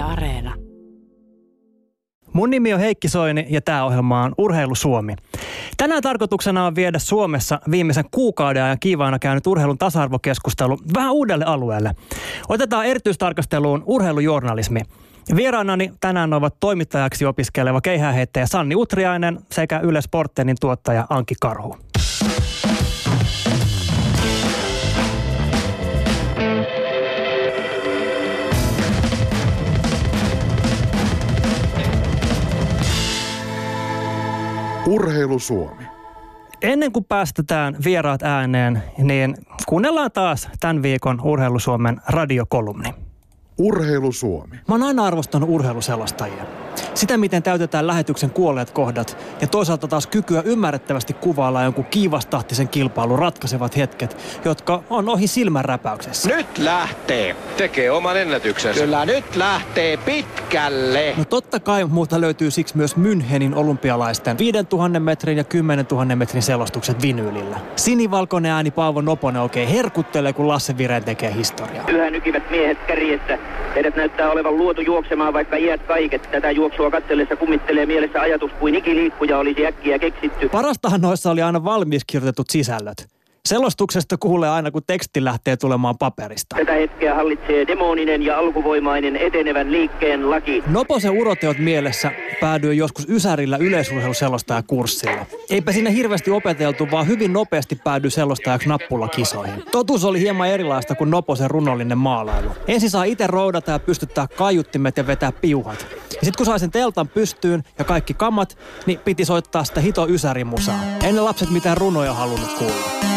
Areena. Mun nimi on Heikki Soini ja tämä ohjelma on Urheilu Suomi. Tänään tarkoituksena on viedä Suomessa viimeisen kuukauden ajan kiivaana käynyt urheilun tasa-arvokeskustelu vähän uudelle alueelle. Otetaan erityistarkasteluun urheilujournalismi. Vieraanani tänään ovat toimittajaksi opiskeleva keihääheittäjä Sanni Utriainen sekä Yle Sporttenin tuottaja Anki Karhu. Urheilu Suomi. Ennen kuin päästetään vieraat ääneen, niin kuunnellaan taas tämän viikon Urheilu Suomen radiokolumni. Urheilu Suomi. Mä oon aina arvostanut urheiluselostajia. Sitä, miten täytetään lähetyksen kuolleet kohdat ja toisaalta taas kykyä ymmärrettävästi kuvailla jonkun kiivastahtisen kilpailun ratkaisevat hetket, jotka on ohi silmänräpäyksessä. Nyt lähtee. Tekee oman ennätyksensä. Kyllä nyt lähtee pitkälle. No totta kai muuta löytyy siksi myös Münchenin olympialaisten 5000 metrin ja 10 000 metrin selostukset vinyylillä. Sinivalkoinen ääni Paavo Noponen oikein herkuttelee, kun Lasse Viren tekee historiaa. Yhä nykivät miehet kärjessä. Heidät näyttää olevan luotu juoksemaan vaikka iät kaiket. Tätä juoksua katsellessa kummittelee mielessä ajatus kuin ikiliikkuja olisi äkkiä keksitty. Parastahan noissa oli aina valmiiksi kirjoitetut sisällöt. Selostuksesta kuulee aina, kun teksti lähtee tulemaan paperista. Tätä hetkeä hallitsee demoninen ja alkuvoimainen etenevän liikkeen laki. Noposen uroteot mielessä päädyin joskus Ysärillä yleisurheiluselostajakurssille. Eipä sinne hirveästi opeteltu, vaan hyvin nopeasti päädyin selostajaksi nappulakisoihin. Totuus oli hieman erilaista kuin Noposen runollinen maalailu. Ensin saa itse roudata ja pystyttää kaiuttimet ja vetää piuhat. Ja sitten kun sai sen teltan pystyyn ja kaikki kamat, niin piti soittaa sitä hito Ysärimusaa. Ennen lapset mitään runoja halunnut kuulla.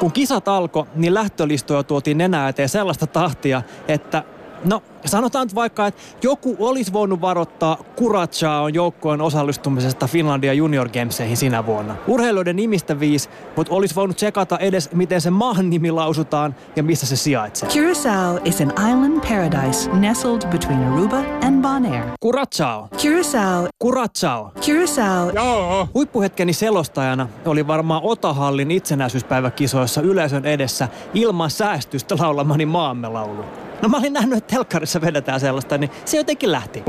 Kun kisat alkoi, niin lähtölistoja tuotiin nenää eteen sellaista tahtia, että No, sanotaan nyt vaikka, että joku olisi voinut varoittaa Kurachaon joukkojen osallistumisesta Finlandia Junior Gameseihin sinä vuonna. Urheilijoiden nimistä viisi, mutta olisi voinut tsekata edes, miten se maan nimi lausutaan ja missä se sijaitsee. Curacao is an island paradise nestled between Aruba and Bonaire. Kurachao. Curacao, Kurachao. Curacao Huippuhetkeni selostajana oli varmaan Otahallin itsenäisyyspäiväkisoissa yleisön edessä ilman säästystä laulamani maamme laulu. No mä olin nähnyt, että telkkarissa vedetään sellaista, niin se jotenkin lähti.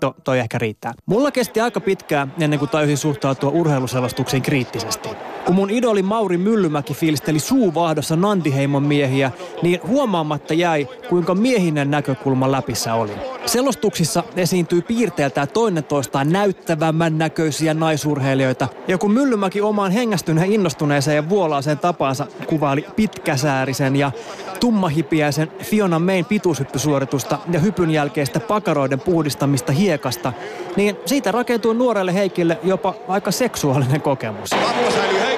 to, toi ehkä riittää. Mulla kesti aika pitkään ennen kuin tajusin suhtautua urheiluselostuksiin kriittisesti. Kun mun idoli Mauri Myllymäki fiilisteli suuvahdossa Nantiheimon miehiä, niin huomaamatta jäi, kuinka miehinen näkökulma läpissä oli. Selostuksissa esiintyi piirteeltään toinen toistaan näyttävämmän näköisiä naisurheilijoita. Ja kun Myllymäki omaan hengästyneen innostuneeseen ja vuolaaseen tapansa kuvaili pitkäsäärisen ja tummahipiäisen Fiona Main pituushyppysuoritusta ja hypyn jälkeistä pakaroiden puhdistamista hiekasta, niin siitä rakentui nuorelle Heikille jopa aika seksuaalinen kokemus. Pappa säilyy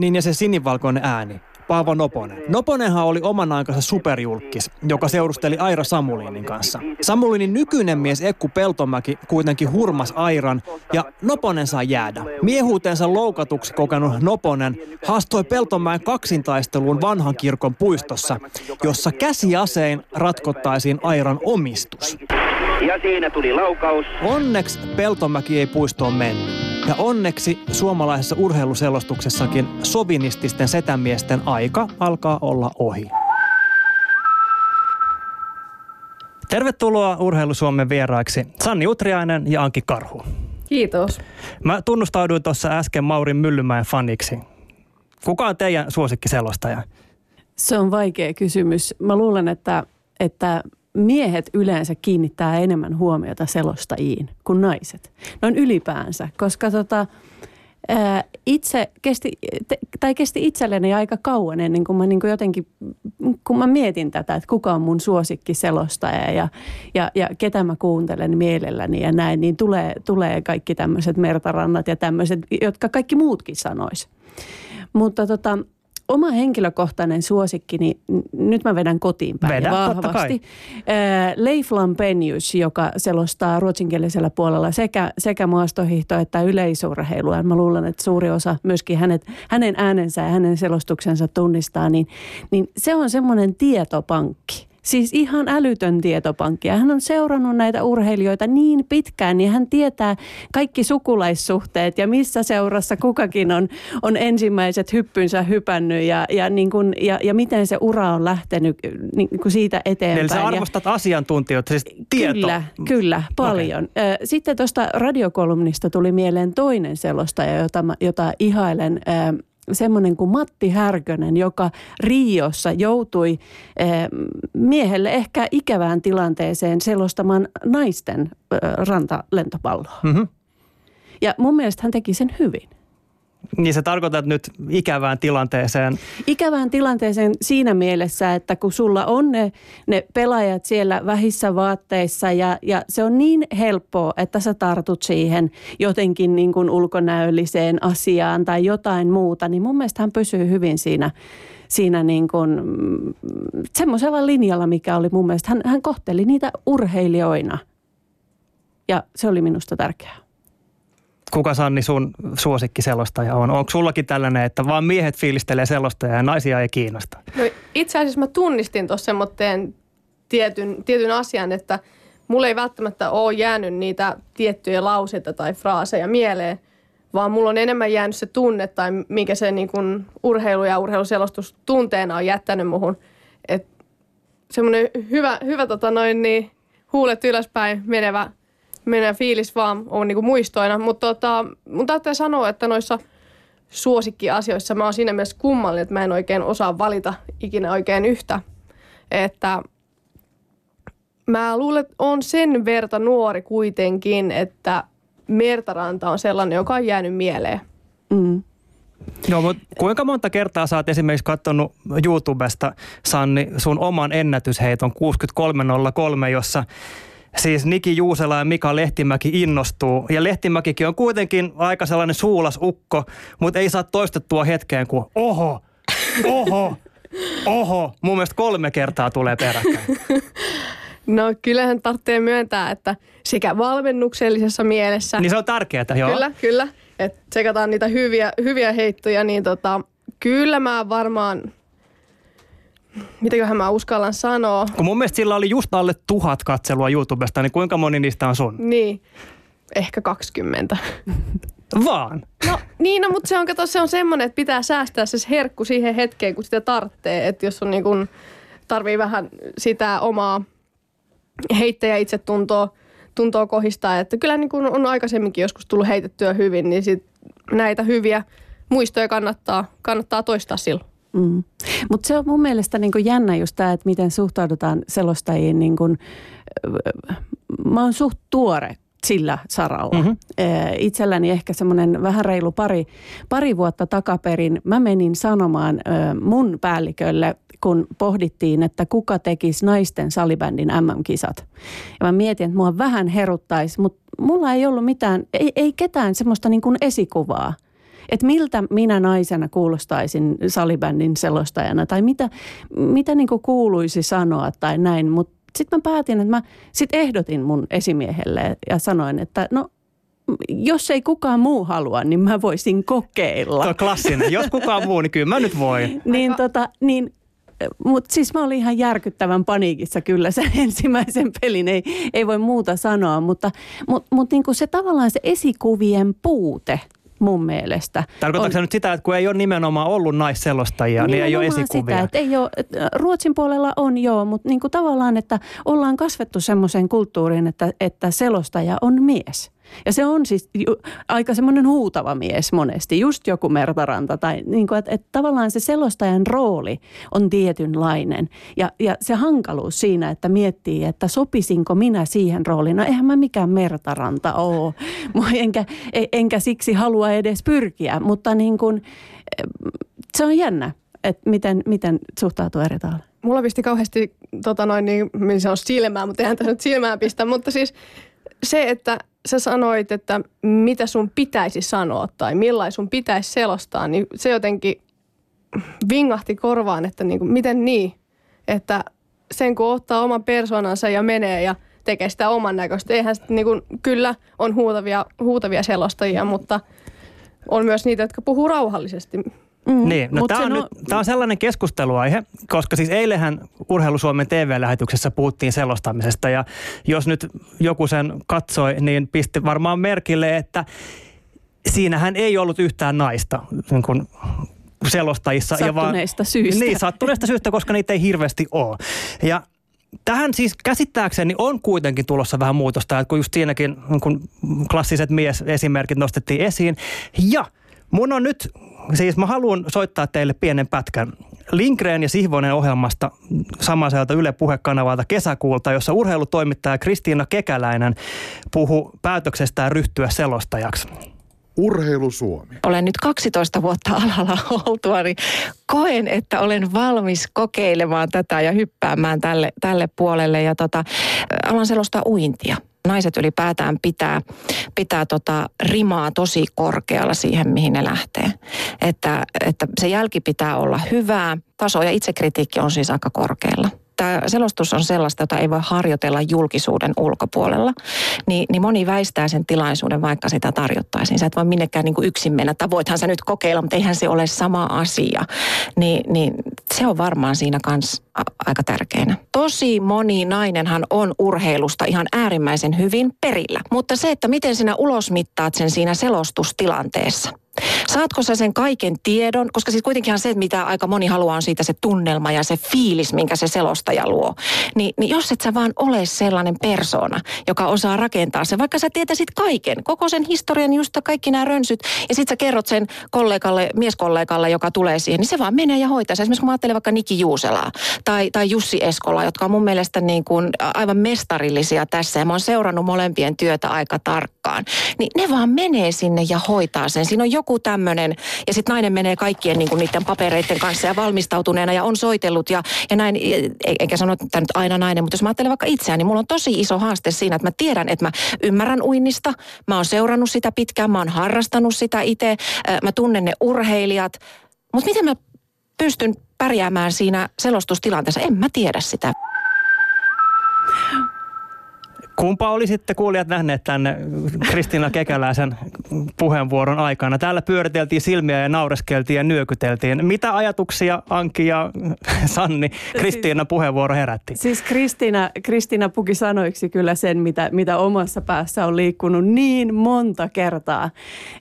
Niin ja se sinivalkoinen ääni. Paavo Noponen. Noponenhan oli oman aikansa superjulkis, joka seurusteli Aira Samulinin kanssa. Samulinin nykyinen mies Ekku Peltomäki kuitenkin hurmas Airan ja Noponen saa jäädä. Miehuutensa loukatuksi kokenut Noponen haastoi Peltomäen kaksintaisteluun vanhan kirkon puistossa, jossa käsiasein ratkottaisiin Airan omistus. Ja siinä tuli laukaus. Onneksi Peltomäki ei puistoon mennyt. Ja onneksi suomalaisessa urheiluselostuksessakin sovinististen setämiesten aika alkaa olla ohi. Tervetuloa Urheilu Suomen vieraiksi Sanni Utriainen ja Anki Karhu. Kiitos. Mä tunnustauduin tuossa äsken Maurin Myllymäen faniksi. Kuka on teidän suosikkiselostaja? Se on vaikea kysymys. Mä luulen, että, että miehet yleensä kiinnittää enemmän huomiota selostajiin kuin naiset. Noin ylipäänsä, koska tota, itse kesti, tai kesti itselleni aika kauan ennen kuin mä niin kuin jotenkin, kun mä mietin tätä, että kuka on mun suosikki selostaja ja, ja, ja ketä mä kuuntelen mielelläni ja näin, niin tulee, tulee kaikki tämmöiset mertarannat ja tämmöiset, jotka kaikki muutkin sanois. Mutta tota, oma henkilökohtainen suosikki, niin nyt mä vedän kotiin päin Vedä, vahvasti. Leif Lampenius, joka selostaa ruotsinkielisellä puolella sekä, sekä maastohiihtoa että yleisurheilua. Mä luulen, että suuri osa myöskin hänet, hänen äänensä ja hänen selostuksensa tunnistaa, niin, niin se on semmoinen tietopankki. Siis ihan älytön tietopankki. Ja hän on seurannut näitä urheilijoita niin pitkään, niin hän tietää kaikki sukulaissuhteet ja missä seurassa kukakin on, on ensimmäiset hyppynsä hypännyt ja, ja, niin kuin, ja, ja miten se ura on lähtenyt niin kuin siitä eteenpäin. Eli sä arvostat ja, asiantuntijoita, siis tieto. Kyllä, kyllä, paljon. Okay. Sitten tuosta radiokolumnista tuli mieleen toinen selostaja, jota, jota ihailen semmoinen kuin Matti Härkönen, joka Riossa joutui eh, miehelle ehkä ikävään tilanteeseen selostamaan naisten eh, rantalentopalloa. Mm-hmm. Ja mun mielestä hän teki sen hyvin. Niin se tarkoitat nyt ikävään tilanteeseen? Ikävään tilanteeseen siinä mielessä, että kun sulla on ne, ne pelaajat siellä vähissä vaatteissa ja, ja se on niin helppoa, että sä tartut siihen jotenkin niin kuin ulkonäölliseen asiaan tai jotain muuta, niin mun mielestä hän pysyy hyvin siinä, siinä niin kuin, mm, semmoisella linjalla, mikä oli mun mielestä. Hän, hän kohteli niitä urheilijoina ja se oli minusta tärkeää kuka Sanni sun suosikkiselostaja on? Onko sullakin tällainen, että vaan miehet fiilistelee selostajaa ja naisia ei kiinnosta? No, itse asiassa mä tunnistin tuossa semmoitteen tietyn, tietyn asian, että mulle ei välttämättä ole jäänyt niitä tiettyjä lauseita tai fraaseja mieleen, vaan mulla on enemmän jäänyt se tunne tai mikä se niin kuin urheilu ja urheiluselostus tunteena on jättänyt muhun. että semmoinen hyvä, hyvä tota noin, niin, huulet ylöspäin menevä meidän fiilis vaan on niinku muistoina. Mutta tota, mun täytyy sanoa, että noissa suosikkiasioissa mä oon siinä mielessä kummallinen, että mä en oikein osaa valita ikinä oikein yhtä. Että mä luulen, että on sen verta nuori kuitenkin, että Mertaranta on sellainen, joka on jäänyt mieleen. Mm. No, mutta kuinka monta kertaa sä oot esimerkiksi katsonut YouTubesta, Sanni, sun oman ennätysheiton 6303, jossa siis Niki Juusela ja Mika Lehtimäki innostuu. Ja Lehtimäkikin on kuitenkin aika sellainen suulas ukko, mutta ei saa toistettua hetkeen kuin oho, oho, oho. Mun mielestä kolme kertaa tulee peräkkäin. No kyllähän tarvitsee myöntää, että sekä valmennuksellisessa mielessä. Niin se on tärkeää, joo. Kyllä, kyllä. Että tsekataan niitä hyviä, hyviä heittoja, niin tota, kyllä mä varmaan mitäköhän mä uskallan sanoa. Kun mun mielestä sillä oli just alle tuhat katselua YouTubesta, niin kuinka moni niistä on sun? Niin, ehkä 20. Vaan? No niin, no, mutta se on, kato, se on semmoinen, että pitää säästää se herkku siihen hetkeen, kun sitä tarvitsee. Että jos on niin kun, tarvii vähän sitä omaa heittäjä itse tuntoa, tuntoa kohistaa. Että kyllä niin kun on aikaisemminkin joskus tullut heitettyä hyvin, niin sit näitä hyviä muistoja kannattaa, kannattaa toistaa silloin. Mm. Mutta se on mun mielestä niin kuin jännä just tämä, että miten suhtaudutaan selostajiin. Niin kuin, mä oon suht tuore sillä saralla. Mm-hmm. Itselläni ehkä semmoinen vähän reilu pari, pari vuotta takaperin mä menin sanomaan mun päällikölle, kun pohdittiin, että kuka tekisi naisten salibändin MM-kisat. Ja mä mietin, että mua vähän heruttaisi, mutta mulla ei ollut mitään, ei, ei ketään semmoista niin kuin esikuvaa – että miltä minä naisena kuulostaisin salibändin selostajana tai mitä, mitä niin kuin kuuluisi sanoa tai näin. Mutta sitten mä päätin, että mä sitten ehdotin mun esimiehelle ja sanoin, että no jos ei kukaan muu halua, niin mä voisin kokeilla. Tuo klassinen. Jos kukaan muu, niin kyllä mä nyt voin. niin, tota, niin mutta siis mä olin ihan järkyttävän paniikissa kyllä sen ensimmäisen pelin, ei, ei voi muuta sanoa, mutta mut, mut niinku se tavallaan se esikuvien puute – mun mielestä. Tarkoitatko on... nyt sitä, että kun ei ole nimenomaan ollut naisselostajia, niin ei ole esikuvia? sitä, että ei ole, Ruotsin puolella on joo, mutta niin kuin tavallaan, että ollaan kasvettu semmoiseen kulttuuriin, että, että selostaja on mies. Ja se on siis ju, aika semmoinen huutava mies monesti, just joku Mertaranta. Tai niin kuin, että, että tavallaan se selostajan rooli on tietynlainen. Ja, ja se hankaluus siinä, että miettii, että sopisinko minä siihen rooliin. No eihän mä mikään Mertaranta ole, enkä, enkä siksi halua edes pyrkiä. Mutta niin kuin, se on jännä, että miten, miten suhtautuu eri tavalla. Mulla pisti kauheasti tota noin, niin, se on silmää, mutta eihän tässä nyt silmään pistä. Mutta siis se, että sä sanoit, että mitä sun pitäisi sanoa tai millaisen sun pitäisi selostaa, niin se jotenkin vingahti korvaan, että niin kuin, miten niin, että sen kun ottaa oman persoonansa ja menee ja tekee sitä oman näköistä. Eihän sitten niin kuin, kyllä on huutavia, huutavia selostajia, mutta on myös niitä, jotka puhuu rauhallisesti. Mm, niin, no tämä on, no... Nyt, on sellainen keskusteluaihe, koska siis eilähän Urheilu Suomen TV-lähetyksessä puhuttiin selostamisesta ja jos nyt joku sen katsoi, niin pisti varmaan merkille, että siinähän ei ollut yhtään naista niin kuin selostajissa. Sattuneista ja vaan, syistä. Niin, sattuneista syistä, koska niitä ei hirveästi ole. Ja tähän siis käsittääkseni on kuitenkin tulossa vähän muutosta, että kun just siinäkin kun klassiset mies-esimerkit nostettiin esiin. Ja mun on nyt, siis mä haluan soittaa teille pienen pätkän. Linkreen ja Sihvonen ohjelmasta samaiselta Yle Puhekanavalta kesäkuulta, jossa urheilutoimittaja Kristiina Kekäläinen puhuu päätöksestään ryhtyä selostajaksi. Urheilu Suomi. Olen nyt 12 vuotta alalla oltua, niin koen, että olen valmis kokeilemaan tätä ja hyppäämään tälle, tälle puolelle. Ja tota, alan selostaa uintia. Naiset ylipäätään pitää, pitää tota rimaa tosi korkealla siihen, mihin ne lähtee. Että, että se jälki pitää olla hyvää. Taso ja itsekritiikki on siis aika korkealla tämä selostus on sellaista, jota ei voi harjoitella julkisuuden ulkopuolella, niin, niin moni väistää sen tilaisuuden, vaikka sitä tarjottaisiin. Sä et voi minnekään niin kuin yksin mennä, että voithan sä nyt kokeilla, mutta eihän se ole sama asia. Ni, niin se on varmaan siinä kanssa aika tärkeänä. Tosi moni nainenhan on urheilusta ihan äärimmäisen hyvin perillä, mutta se, että miten sinä ulosmittaat sen siinä selostustilanteessa, Saatko sä sen kaiken tiedon, koska siis kuitenkin se, mitä aika moni haluaa on siitä se tunnelma ja se fiilis, minkä se selostaja luo. Ni, niin jos et sä vaan ole sellainen persona, joka osaa rakentaa se, vaikka sä tietäisit kaiken, koko sen historian, just kaikki nämä rönsyt, ja sit sä kerrot sen kollegalle, mieskollegalle, joka tulee siihen, niin se vaan menee ja hoitaa. Esimerkiksi kun mä ajattelen vaikka Niki Juuselaa tai, tai Jussi Eskola, jotka on mun mielestä niin kuin aivan mestarillisia tässä, ja mä oon seurannut molempien työtä aika tarkkaan, niin ne vaan menee sinne ja hoitaa sen. Siinä on joku tämmöinen, ja sitten nainen menee kaikkien niin kuin niiden papereiden kanssa ja valmistautuneena ja on soitellut ja, ja näin, e, eikä sano, että nyt aina nainen, mutta jos mä ajattelen vaikka itseäni, niin mulla on tosi iso haaste siinä, että mä tiedän, että mä ymmärrän uinnista, mä oon seurannut sitä pitkään, mä oon harrastanut sitä itse, mä tunnen ne urheilijat, mutta miten mä pystyn pärjäämään siinä selostustilanteessa, en mä tiedä sitä. Kumpa olisitte kuulijat nähneet tänne Kristiina Kekäläisen puheenvuoron aikana? Täällä pyöriteltiin silmiä ja naureskeltiin ja nyökyteltiin. Mitä ajatuksia Anki ja Sanni Kristiina puheenvuoro herätti? Siis Kristiina, Kristiina puki sanoiksi kyllä sen, mitä, mitä omassa päässä on liikkunut niin monta kertaa.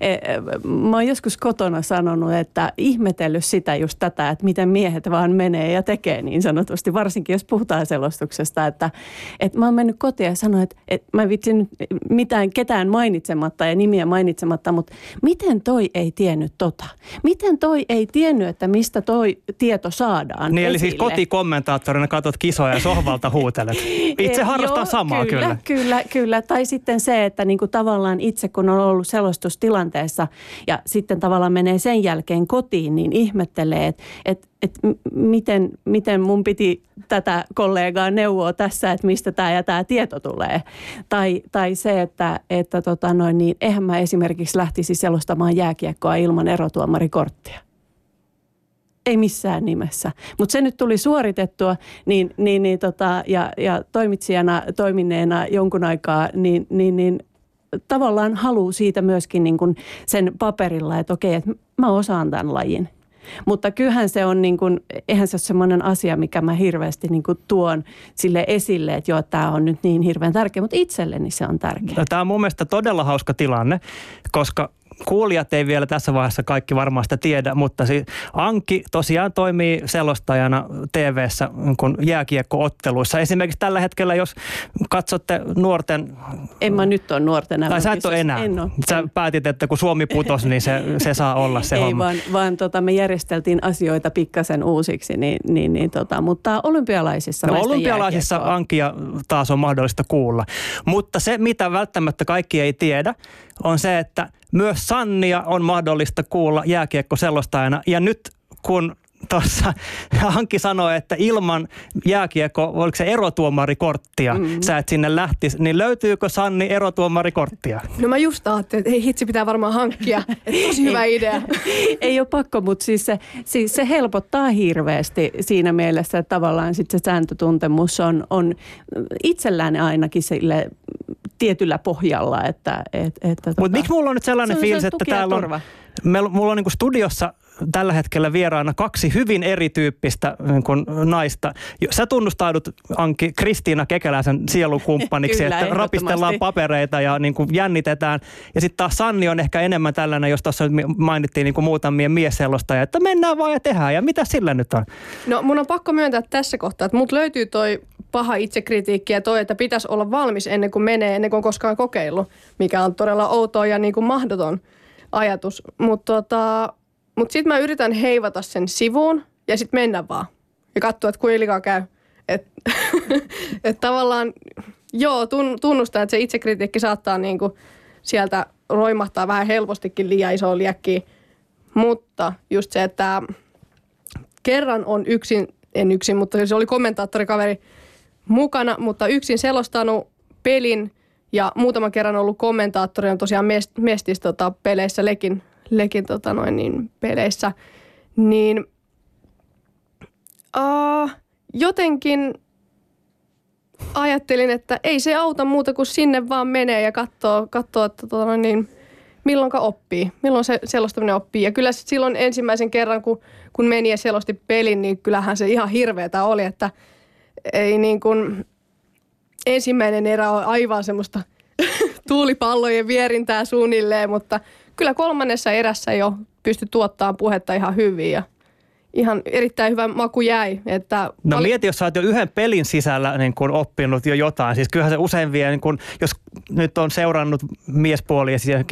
E, mä oon joskus kotona sanonut, että ihmetellyt sitä just tätä, että miten miehet vaan menee ja tekee niin sanotusti. Varsinkin jos puhutaan selostuksesta, että, että mä oon mennyt kotiin ja sanonut, että, että mä vitsin mitään ketään mainitsematta ja nimiä mainitsematta, mutta miten toi ei tiennyt tota? Miten toi ei tiennyt, että mistä toi tieto saadaan Niin eli siis kotikommentaattorina katsot kisoja ja sohvalta huutelet. Itse harrastaa samaa kyllä. Kyllä, kyllä, kyllä. Tai sitten se, että niinku tavallaan itse kun on ollut selostustilanteessa ja sitten tavallaan menee sen jälkeen kotiin, niin ihmettelee, että et, et miten, miten mun piti tätä kollegaa neuvoa tässä, että mistä tämä ja tämä tieto tulee. Tai, tai se, että, että tota noin, niin eihän mä esimerkiksi lähtisi selostamaan jääkiekkoa ilman erotuomarikorttia. Ei missään nimessä. Mutta se nyt tuli suoritettua niin, niin, niin tota, ja, ja toimitsijana toimineena jonkun aikaa, niin, niin, niin tavallaan haluaa siitä myöskin niin kuin sen paperilla, että okei, että mä osaan tämän lajin mutta kyllähän se on niin kuin, eihän se ole semmoinen asia, mikä mä hirveästi niin kuin tuon sille esille, että joo, tämä on nyt niin hirveän tärkeä, mutta itselleni se on tärkeä. No, tämä on mun mielestä todella hauska tilanne, koska kuulijat ei vielä tässä vaiheessa kaikki varmaan sitä tiedä, mutta siis Anki tosiaan toimii selostajana TV-ssä kun jääkiekkootteluissa. Esimerkiksi tällä hetkellä, jos katsotte nuorten... En mä nyt ole nuorten Tai sä et ole enää. En ole. Sä päätit, että kun Suomi putosi, niin se, se saa olla se ei, homma. vaan, vaan tota, me järjesteltiin asioita pikkasen uusiksi, niin, niin, niin tota, mutta olympialaisissa no, olympialaisissa Ankia taas on mahdollista kuulla. Mutta se, mitä välttämättä kaikki ei tiedä, on se, että myös Sannia on mahdollista kuulla jääkiekko selostajana. Ja nyt kun tuossa Hankki sanoi, että ilman jääkiekko, oliko se erotuomarikorttia, mm. sä et sinne lähtisi, niin löytyykö Sanni erotuomarikorttia? No mä just ajattelin, että hei hitsi pitää varmaan hankkia, että tosi hyvä idea. Ei ole pakko, mutta siis se, siis se helpottaa hirveästi siinä mielessä, että tavallaan sit se sääntötuntemus on, on itsellään ainakin sille tietyllä pohjalla. Että, et, että Mutta tota, miksi mulla on nyt sellainen se fiilis, että täällä on, me, mulla on niinku studiossa tällä hetkellä vieraana kaksi hyvin erityyppistä niin kuin, naista. Sä tunnustaudut, Anki, Kristiina Kekäläisen sielukumppaniksi, Kyllä, että rapistellaan papereita ja niin kuin, jännitetään. Ja sitten taas Sanni on ehkä enemmän tällainen, jos tuossa nyt mainittiin niin kuin muutamia miesselostajia, että mennään vaan ja tehdään. Ja mitä sillä nyt on? No mun on pakko myöntää tässä kohtaa, että mut löytyy toi paha itsekritiikki ja toi, että pitäisi olla valmis ennen kuin menee, ennen kuin on koskaan kokeillut, mikä on todella outoa ja niin kuin mahdoton ajatus. Mutta tota, mut sitten mä yritän heivata sen sivuun ja sitten mennä vaan ja katsoa, että kuinka käy. Että et tavallaan, joo, tun, tunnustaa, että se itsekritiikki saattaa niinku sieltä roimahtaa vähän helpostikin liian isoa liekkiä. Mutta just se, että kerran on yksin, en yksin, mutta se oli kommentaattorikaveri mukana, mutta yksin selostanut pelin ja muutaman kerran ollut kommentaattorina tosiaan mest, mestis tota, peleissä, Lekin, Lekin tota, noin, niin, peleissä, niin uh, jotenkin ajattelin, että ei se auta muuta kuin sinne vaan menee ja katsoo, katsoo että tota, noin, niin, milloinka oppii, milloin se selostaminen oppii. Ja kyllä silloin ensimmäisen kerran, kun, kun meni ja selosti pelin, niin kyllähän se ihan hirveetä oli, että ei niin kuin, ensimmäinen erä on aivan semmoista tuulipallojen vierintää suunnilleen, mutta kyllä kolmannessa erässä jo pystyi tuottamaan puhetta ihan hyvin ja ihan erittäin hyvä maku jäi. Että No oli- mieti, jos sä oot jo yhden pelin sisällä niin kun oppinut jo jotain. Siis kyllähän se usein vie, niin kun, jos nyt on seurannut miespuolisia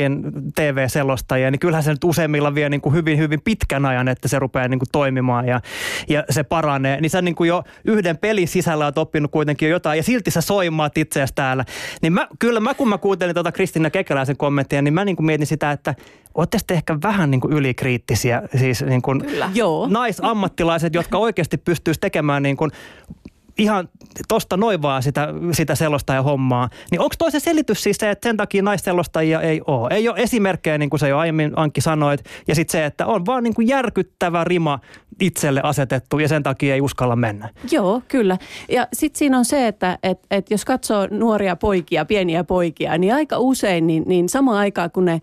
TV-selostajia, niin kyllähän se nyt useimmilla vie niin hyvin, hyvin pitkän ajan, että se rupeaa niin toimimaan ja, ja se paranee. Niin sä niin jo yhden pelin sisällä oot oppinut kuitenkin jo jotain ja silti sä soimaat itseäsi täällä. Niin mä, kyllä mä, kun mä kuuntelin tuota Kristina Kekäläisen kommenttia, niin mä niin mietin sitä, että ootte sitten ehkä vähän niin kuin ylikriittisiä. Siis niin kuin Joo. naisammattilaiset, jotka oikeasti pystyisi tekemään niin kuin ihan tosta noin vaan sitä, sitä selostaja hommaa. Niin onko toisen selitys siis se, että sen takia naisselostajia ei ole? Ei ole esimerkkejä, niin kuin sä jo aiemmin Ankki sanoit, ja sitten se, että on vaan niin kuin järkyttävä rima itselle asetettu ja sen takia ei uskalla mennä. Joo, kyllä. Ja sitten siinä on se, että et, et jos katsoo nuoria poikia, pieniä poikia, niin aika usein, niin, niin samaan aikaan kun ne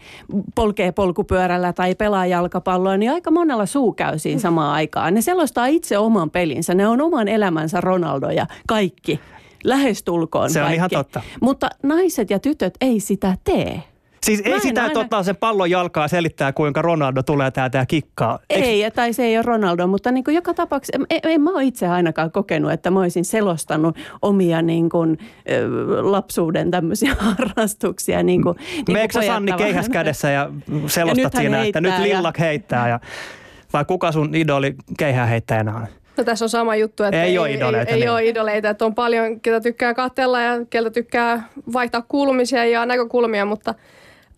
polkee polkupyörällä tai pelaa jalkapalloa, niin aika monella suu käy siinä samaan aikaan. Ne selostaa itse oman pelinsä, ne on oman elämänsä Ronaldo ja kaikki. Lähestulkoon Se on kaikki. ihan totta. Mutta naiset ja tytöt ei sitä tee. Siis ei sitä, että aina- ottaa sen pallon jalkaa selittää, kuinka Ronaldo tulee täältä ja kikkaa. Eiks- Ei, tai se ei ole Ronaldo, mutta niin kuin joka tapauksessa, en, en mä ole itse ainakaan kokenut, että mä olisin selostanut omia niin kuin, lapsuuden tämmöisiä harrastuksia. Niin kuin, niin Meekö Sanni tavallaan- keihäs kädessä ja Ja selostat hän siinä, että nyt heittää ja- lillak heittää ja vai kuka sun idoli keihäheittäjänä on? No tässä on sama juttu, että Ei ei, ole idoleita, ei, ei niin. ole idoleita, että on paljon, ketä tykkää katsella ja keltä tykkää vaihtaa kuulumisia ja näkökulmia, mutta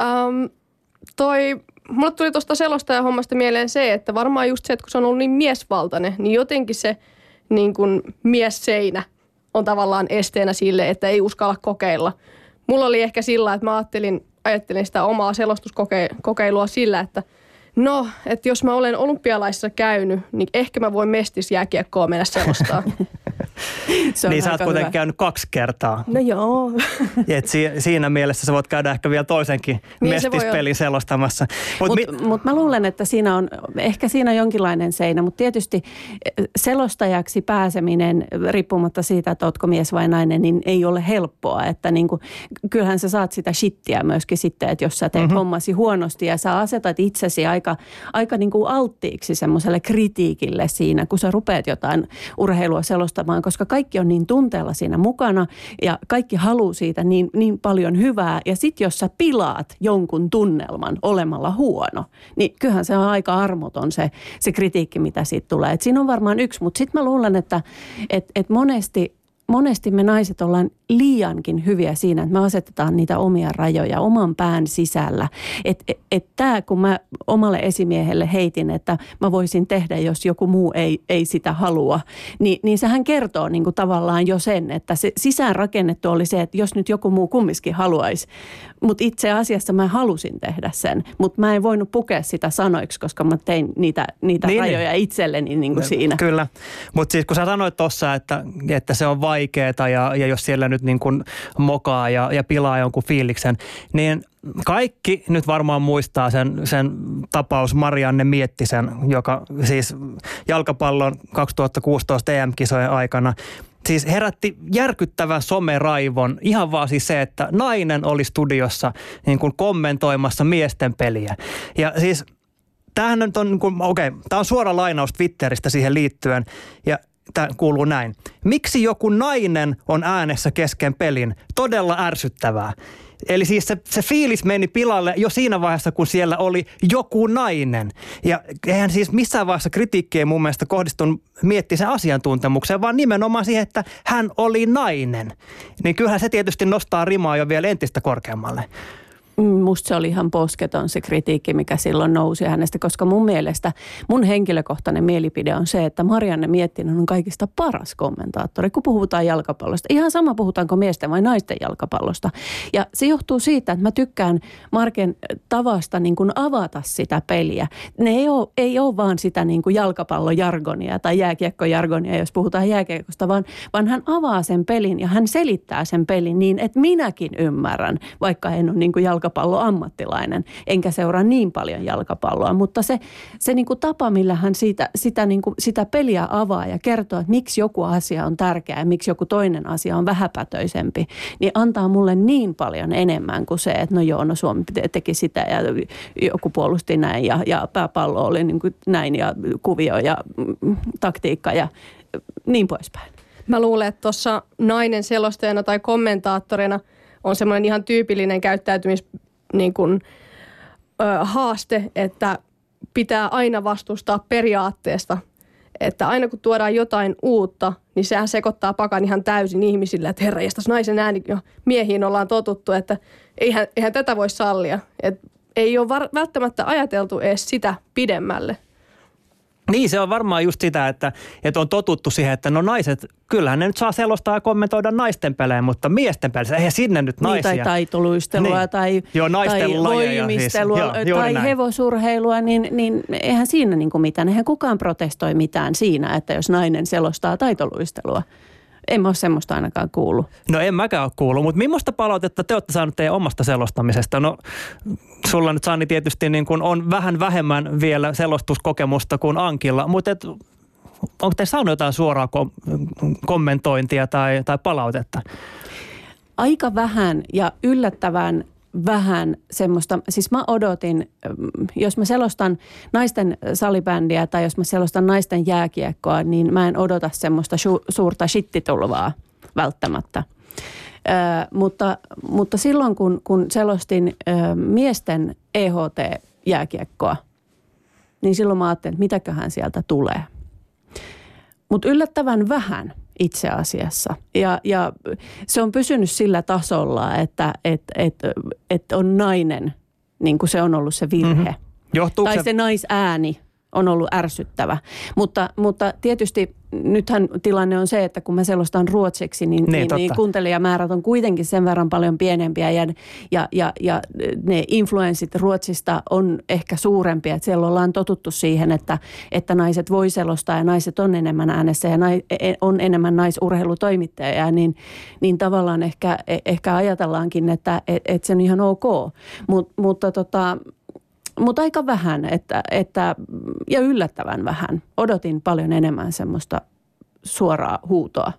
um, toi, mulle tuli tuosta selostajahommasta mieleen se, että varmaan just se, että kun se on ollut niin miesvaltainen, niin jotenkin se niin kuin miesseinä on tavallaan esteenä sille, että ei uskalla kokeilla. Mulla oli ehkä sillä, että mä ajattelin, ajattelin sitä omaa selostuskokeilua sillä, että no, että jos mä olen olympialaissa käynyt, niin ehkä mä voin mestisjääkiekkoa mennä selostaa. Se on niin sä oot kuitenkin hyvä. käynyt kaksi kertaa. no joo. Et si- siinä mielessä sä voit käydä ehkä vielä toisenkin Niin se mestispelin selostamassa. Mut Mutta mi- mi- mut mä luulen, että siinä on, ehkä siinä on jonkinlainen seinä, mutta tietysti eh, selostajaksi pääseminen, riippumatta siitä, että ootko mies vai nainen, niin ei ole helppoa. Että niin kuin, kyllähän sä saat sitä shittiä myöskin sitten, että jos sä teet mm-hmm. hommasi huonosti ja sä asetat itsesi aika, aika niin kuin alttiiksi semmoiselle kritiikille siinä, kun sä rupeat jotain urheilua selostamaan, koska kaikki on niin tunteella siinä mukana ja kaikki haluaa siitä niin, niin paljon hyvää. Ja sitten jos sä pilaat jonkun tunnelman olemalla huono, niin kyllähän se on aika armoton se, se kritiikki, mitä siitä tulee. Et siinä on varmaan yksi, mutta sitten mä luulen, että et, et monesti monesti me naiset ollaan liiankin hyviä siinä, että me asetetaan niitä omia rajoja oman pään sisällä. Että et, et tämä, kun mä omalle esimiehelle heitin, että mä voisin tehdä, jos joku muu ei, ei sitä halua, niin, niin sehän kertoo niin kuin tavallaan jo sen, että se sisäänrakennettu oli se, että jos nyt joku muu kumminkin haluaisi, mutta itse asiassa mä halusin tehdä sen, mutta mä en voinut pukea sitä sanoiksi, koska mä tein niitä, niitä Niin, niin, rajoja itselleni niin kuin siinä. Kyllä, mutta siis kun sä sanoit tuossa, että, että se on vaikeaa ja, ja jos siellä nyt niin kuin mokaa ja, ja pilaa jonkun fiiliksen, niin kaikki nyt varmaan muistaa sen, sen tapaus Marianne Miettisen, joka siis jalkapallon 2016 EM-kisojen aikana siis herätti järkyttävän someraivon. Ihan vaan siis se, että nainen oli studiossa niin kuin kommentoimassa miesten peliä. Ja siis tämähän nyt on, niin okei, okay, tämä on suora lainaus Twitteristä siihen liittyen. Ja tämä kuuluu näin. Miksi joku nainen on äänessä kesken pelin? Todella ärsyttävää. Eli siis se, se fiilis meni pilalle jo siinä vaiheessa, kun siellä oli joku nainen. Ja eihän siis missään vaiheessa kritiikki ei mun mielestä kohdistunut sen asiantuntemukseen, vaan nimenomaan siihen, että hän oli nainen. Niin kyllähän se tietysti nostaa rimaa jo vielä entistä korkeammalle. Musta se oli ihan posketon se kritiikki, mikä silloin nousi hänestä, koska mun mielestä mun henkilökohtainen mielipide on se, että Marianne Miettinen on kaikista paras kommentaattori, kun puhutaan jalkapallosta. Ihan sama puhutaanko miesten vai naisten jalkapallosta. Ja se johtuu siitä, että mä tykkään Marken tavasta niin kuin avata sitä peliä. Ne ei ole, ei ole vaan sitä niin kuin jalkapallojargonia tai jääkiekkojargonia, jos puhutaan jääkiekosta, vaan, vaan hän avaa sen pelin ja hän selittää sen pelin niin, että minäkin ymmärrän, vaikka en ole niin kuin jalkapallo jalkapalloammattilainen, enkä seuraa niin paljon jalkapalloa, mutta se, se niin kuin tapa, millä hän siitä, sitä, niin kuin, sitä peliä avaa ja kertoo, että miksi joku asia on tärkeä ja miksi joku toinen asia on vähäpätöisempi, niin antaa mulle niin paljon enemmän kuin se, että no joo, no Suomi teki sitä ja joku puolusti näin ja, ja pääpallo oli niin kuin näin ja kuvio ja mm, taktiikka ja niin poispäin. Mä luulen, että tuossa nainen selostajana tai kommentaattorina – on semmoinen ihan tyypillinen käyttäytymis niin kuin, ö, haaste, että pitää aina vastustaa periaatteesta. Että aina kun tuodaan jotain uutta, niin sehän sekoittaa pakan ihan täysin ihmisillä, että herra, naisen ääni jo miehiin ollaan totuttu, että eihän, eihän tätä voi sallia. Et ei ole var- välttämättä ajateltu edes sitä pidemmälle. Niin, se on varmaan just sitä, että, että on totuttu siihen, että no naiset, kyllähän ne nyt saa selostaa ja kommentoida naisten pelejä, mutta miesten pelejä, eihän sinne nyt naisia. Niin, tai taitoluistelua niin. tai, Joo, tai voimistelua siis. Joo, tai näin. hevosurheilua, niin, niin eihän siinä niin kuin mitään. Eihän kukaan protestoi mitään siinä, että jos nainen selostaa taitoluistelua. En mä ole semmoista ainakaan kuullut. No en mäkään ole kuullut, mutta millaista palautetta te olette saaneet teidän omasta selostamisesta? No sulla nyt Sanni tietysti niin kuin on vähän vähemmän vielä selostuskokemusta kuin Ankilla, mutta et, onko te saanut jotain suoraa kom- kommentointia tai, tai palautetta? Aika vähän ja yllättävän vähän semmoista, siis mä odotin, jos mä selostan naisten salibändiä tai jos mä selostan naisten jääkiekkoa, niin mä en odota semmoista su- suurta shittitulvaa välttämättä. Ö, mutta, mutta silloin kun, kun selostin ö, miesten EHT-jääkiekkoa, niin silloin mä ajattelin, että mitäköhän sieltä tulee. Mutta yllättävän vähän – itse asiassa. Ja, ja se on pysynyt sillä tasolla, että et, et, et on nainen, niin kuin se on ollut se virhe. Mm-hmm. tai se... se naisääni on ollut ärsyttävä. Mutta, mutta tietysti nythän tilanne on se, että kun mä selostan ruotsiksi, niin, niin, niin, niin kuuntelijamäärät on kuitenkin sen verran paljon pienempiä ja, ja, ja, ja ne influenssit Ruotsista on ehkä suurempia. Että siellä ollaan totuttu siihen, että, että naiset voi selostaa ja naiset on enemmän äänessä ja nai, e, on enemmän naisurheilutoimittajia, niin, niin tavallaan ehkä, e, ehkä ajatellaankin, että et, et se on ihan ok. Mut, mutta tota, mutta aika vähän että, että, ja yllättävän vähän. Odotin paljon enemmän semmoista suoraa huutoa.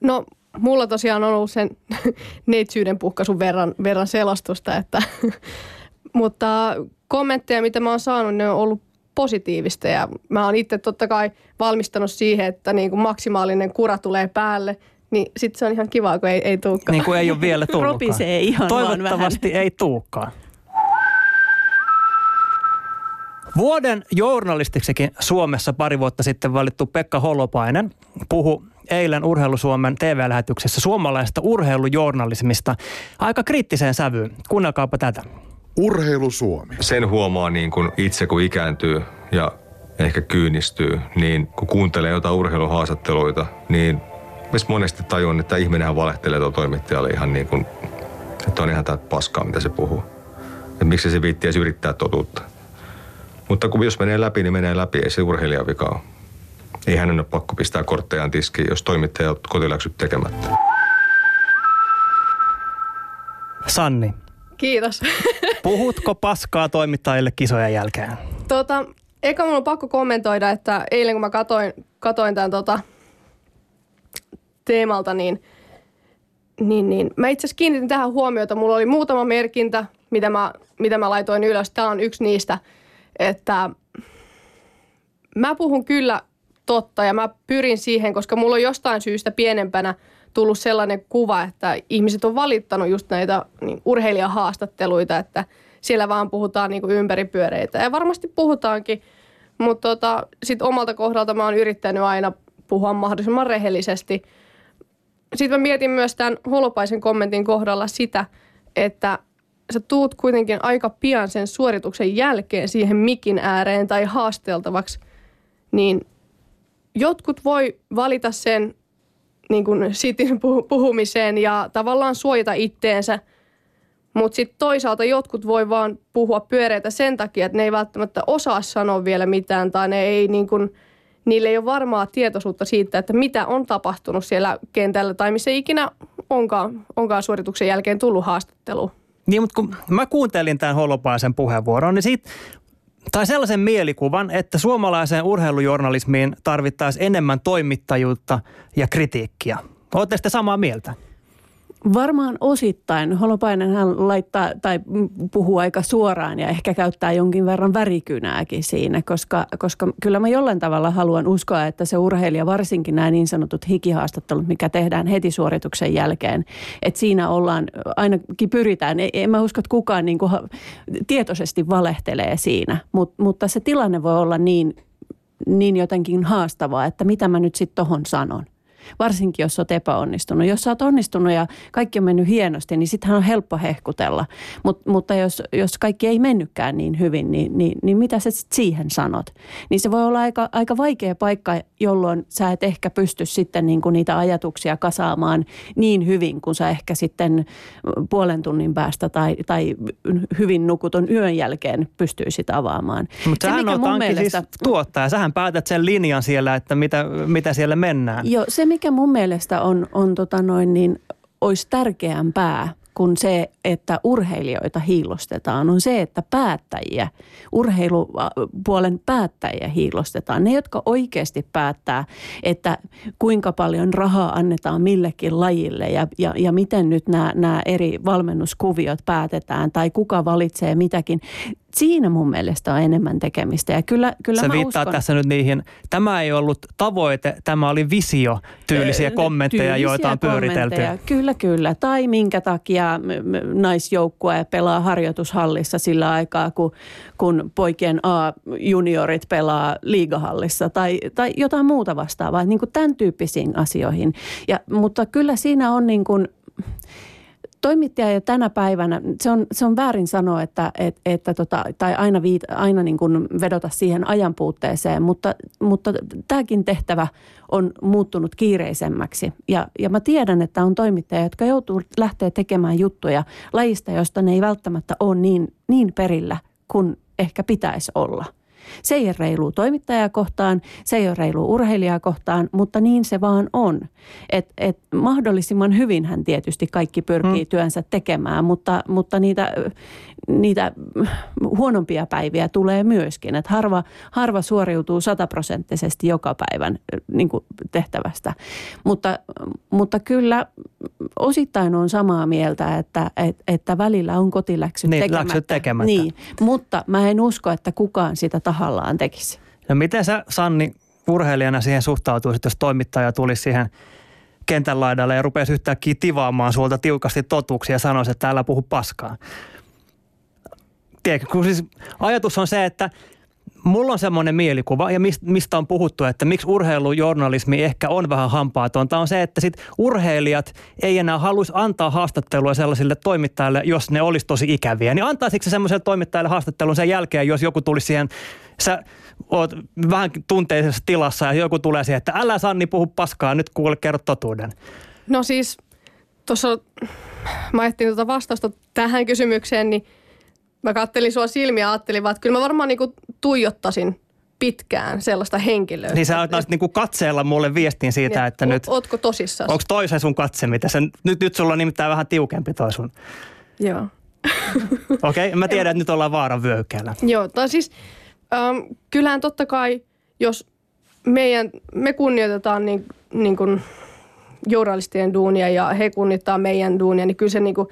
No mulla tosiaan on ollut sen neitsyyden puhkaisun verran, verran selostusta, että, mutta kommentteja, mitä mä oon saanut, ne on ollut positiivista ja mä oon itse totta kai valmistanut siihen, että niin kuin maksimaalinen kura tulee päälle, niin sitten se on ihan kiva, kun ei, ei tulekaan. Niin kuin ei ole vielä tullutkaan. Ropisee ihan Toivottavasti ei tulekaan. Vuoden journalistiksikin Suomessa pari vuotta sitten valittu Pekka Holopainen puhu eilen Urheilusuomen TV-lähetyksessä suomalaisesta urheilujournalismista aika kriittiseen sävyyn. Kuunnelkaapa tätä. Urheilusuomi. Sen huomaa niin kun itse kun ikääntyy ja ehkä kyynistyy, niin kun kuuntelee jotain urheiluhaastatteluita, niin monesti tajun, että ihminenhän valehtelee tuolla toimittajalle ihan niin kuin, että on ihan tätä paskaa, mitä se puhuu. Että miksi se viitti edes yrittää totuutta. Mutta kun jos menee läpi, niin menee läpi, ei se urheilijan vika ole. ei hänen ole pakko pistää korttejaan tiskiin, jos toimittaja on kotiläksyt tekemättä. Sanni, Kiitos. puhutko paskaa toimittajille kisojen jälkeen? tota, eka mun on pakko kommentoida, että eilen kun mä katoin, katoin tämän tota, teemalta, niin, niin, niin mä itse asiassa kiinnitin tähän huomiota. Mulla oli muutama merkintä, mitä mä, mitä mä laitoin ylös. Tämä on yksi niistä, että mä puhun kyllä totta ja mä pyrin siihen, koska mulla on jostain syystä pienempänä tullut sellainen kuva, että ihmiset on valittanut just näitä niin, urheilijahaastatteluita, että siellä vaan puhutaan niin ympäripyöreitä. Ja varmasti puhutaankin, mutta tota, sitten omalta kohdalta mä oon yrittänyt aina puhua mahdollisimman rehellisesti. Sitten mä mietin myös tämän Holopaisen kommentin kohdalla sitä, että sä tuut kuitenkin aika pian sen suorituksen jälkeen siihen mikin ääreen tai haasteltavaksi, niin jotkut voi valita sen niin kuin sitin puhumiseen ja tavallaan suojata itteensä, mutta sitten toisaalta jotkut voi vaan puhua pyöreitä sen takia, että ne ei välttämättä osaa sanoa vielä mitään tai ne ei niin kuin, niille ei ole varmaa tietoisuutta siitä, että mitä on tapahtunut siellä kentällä tai missä ikinä onkaan, onkaan suorituksen jälkeen tullut haastattelu. Niin, mutta kun mä kuuntelin tämän Holopaisen puheenvuoron, niin siitä tai sellaisen mielikuvan, että suomalaiseen urheilujournalismiin tarvittaisiin enemmän toimittajuutta ja kritiikkiä. Oletteko te samaa mieltä? Varmaan osittain. Holopainen hän laittaa tai puhuu aika suoraan ja ehkä käyttää jonkin verran värikynääkin siinä, koska, koska kyllä mä jollain tavalla haluan uskoa, että se urheilija, varsinkin nämä niin sanotut hikihaastattelut, mikä tehdään heti suorituksen jälkeen, että siinä ollaan, ainakin pyritään, en mä usko, että kukaan niin kuin tietoisesti valehtelee siinä, Mut, mutta se tilanne voi olla niin, niin jotenkin haastavaa, että mitä mä nyt sitten tohon sanon varsinkin jos olet epäonnistunut. Jos olet onnistunut ja kaikki on mennyt hienosti, niin sittenhän on helppo hehkutella. Mut, mutta jos, jos kaikki ei mennytkään niin hyvin, niin, niin, niin mitä sä sit siihen sanot? Niin se voi olla aika, aika vaikea paikka, jolloin sä et ehkä pysty sitten niin kuin niitä ajatuksia kasaamaan niin hyvin, kun sä ehkä sitten puolen tunnin päästä tai, tai hyvin nukutun yön jälkeen pystyisit avaamaan. Mutta sähän on siis mielestä... siis tuottaja. Sähän päätät sen linjan siellä, että mitä, mitä siellä mennään. Joo, se mikä mun mielestä on, on tota noin, niin olisi tärkeämpää kuin se, että urheilijoita hiilostetaan, on se, että päättäjiä, urheilupuolen päättäjiä hiilostetaan. Ne, jotka oikeasti päättää, että kuinka paljon rahaa annetaan millekin lajille ja, ja, ja miten nyt nämä, nämä eri valmennuskuviot päätetään tai kuka valitsee mitäkin siinä mun mielestä on enemmän tekemistä. Ja kyllä, kyllä Se mä viittaa uskon, tässä nyt niihin, tämä ei ollut tavoite, tämä oli visio tyylisiä kommentteja, tyylisiä joita on pyöritelty. Kyllä, kyllä. Tai minkä takia naisjoukkue pelaa harjoitushallissa sillä aikaa, kun, kun poikien A-juniorit pelaa liigahallissa tai, tai jotain muuta vastaavaa. Niin kuin tämän tyyppisiin asioihin. Ja, mutta kyllä siinä on niin kuin, toimittaja jo tänä päivänä, se on, se on väärin sanoa, että, että, että tota, tai aina, viit, aina niin kuin vedota siihen ajan puutteeseen, mutta, mutta tämäkin tehtävä on muuttunut kiireisemmäksi. Ja, ja mä tiedän, että on toimittajia, jotka joutuu lähteä tekemään juttuja lajista, josta ne ei välttämättä ole niin, niin perillä kuin ehkä pitäisi olla – se ei ole reilu toimittajaa kohtaan, se ei ole reilu urheilijaa kohtaan, mutta niin se vaan on. Et, et mahdollisimman hyvin hän tietysti kaikki pyrkii hmm. työnsä tekemään, mutta, mutta niitä, niitä huonompia päiviä tulee myöskin. Et harva, harva suoriutuu sataprosenttisesti joka päivän niin tehtävästä. Mutta, mutta kyllä osittain on samaa mieltä, että, että, että välillä on kotiläksyt niin, tekemättä. tekemättä. Niin, mutta mä en usko, että kukaan sitä tahallaan tekisi. No miten sä Sanni urheilijana siihen suhtautuisit, jos toimittaja tulisi siihen kentän laidalle ja rupesi yhtäkkiä tivaamaan sulta tiukasti totuuksia ja sanoisi, että täällä puhu paskaa? Tiedätkö, kun siis ajatus on se, että mulla on semmoinen mielikuva, ja mistä on puhuttu, että miksi urheilujournalismi ehkä on vähän hampaatonta, on se, että sit urheilijat ei enää haluaisi antaa haastattelua sellaisille toimittajille, jos ne olisi tosi ikäviä. Niin antaisitko se semmoiselle toimittajalle haastattelun sen jälkeen, jos joku tulisi siihen, sä oot vähän tunteisessa tilassa ja joku tulee siihen, että älä Sanni puhu paskaa, nyt kuule kerro totuuden. No siis tuossa mä ajattelin tuota vastausta tähän kysymykseen, niin – mä kattelin sua silmiä ja ajattelin vaan, että kyllä mä varmaan niinku tuijottasin pitkään sellaista henkilöä. Niin sä olet niin katseella mulle viestin siitä, Niin, että o- nyt... Ootko tosissaan? Onko toisen sun katse, mitä sen, nyt, nyt sulla on nimittäin vähän tiukempi toi sun. Joo. Okei, okay? mä tiedän, että nyt ollaan vaaran vyöhykkeellä. Joo, tai siis ähm, kyllähän totta kai, jos meidän, me kunnioitetaan niin, niin kuin journalistien duunia ja he kunnioittaa meidän duunia, niin kyllä se niin kuin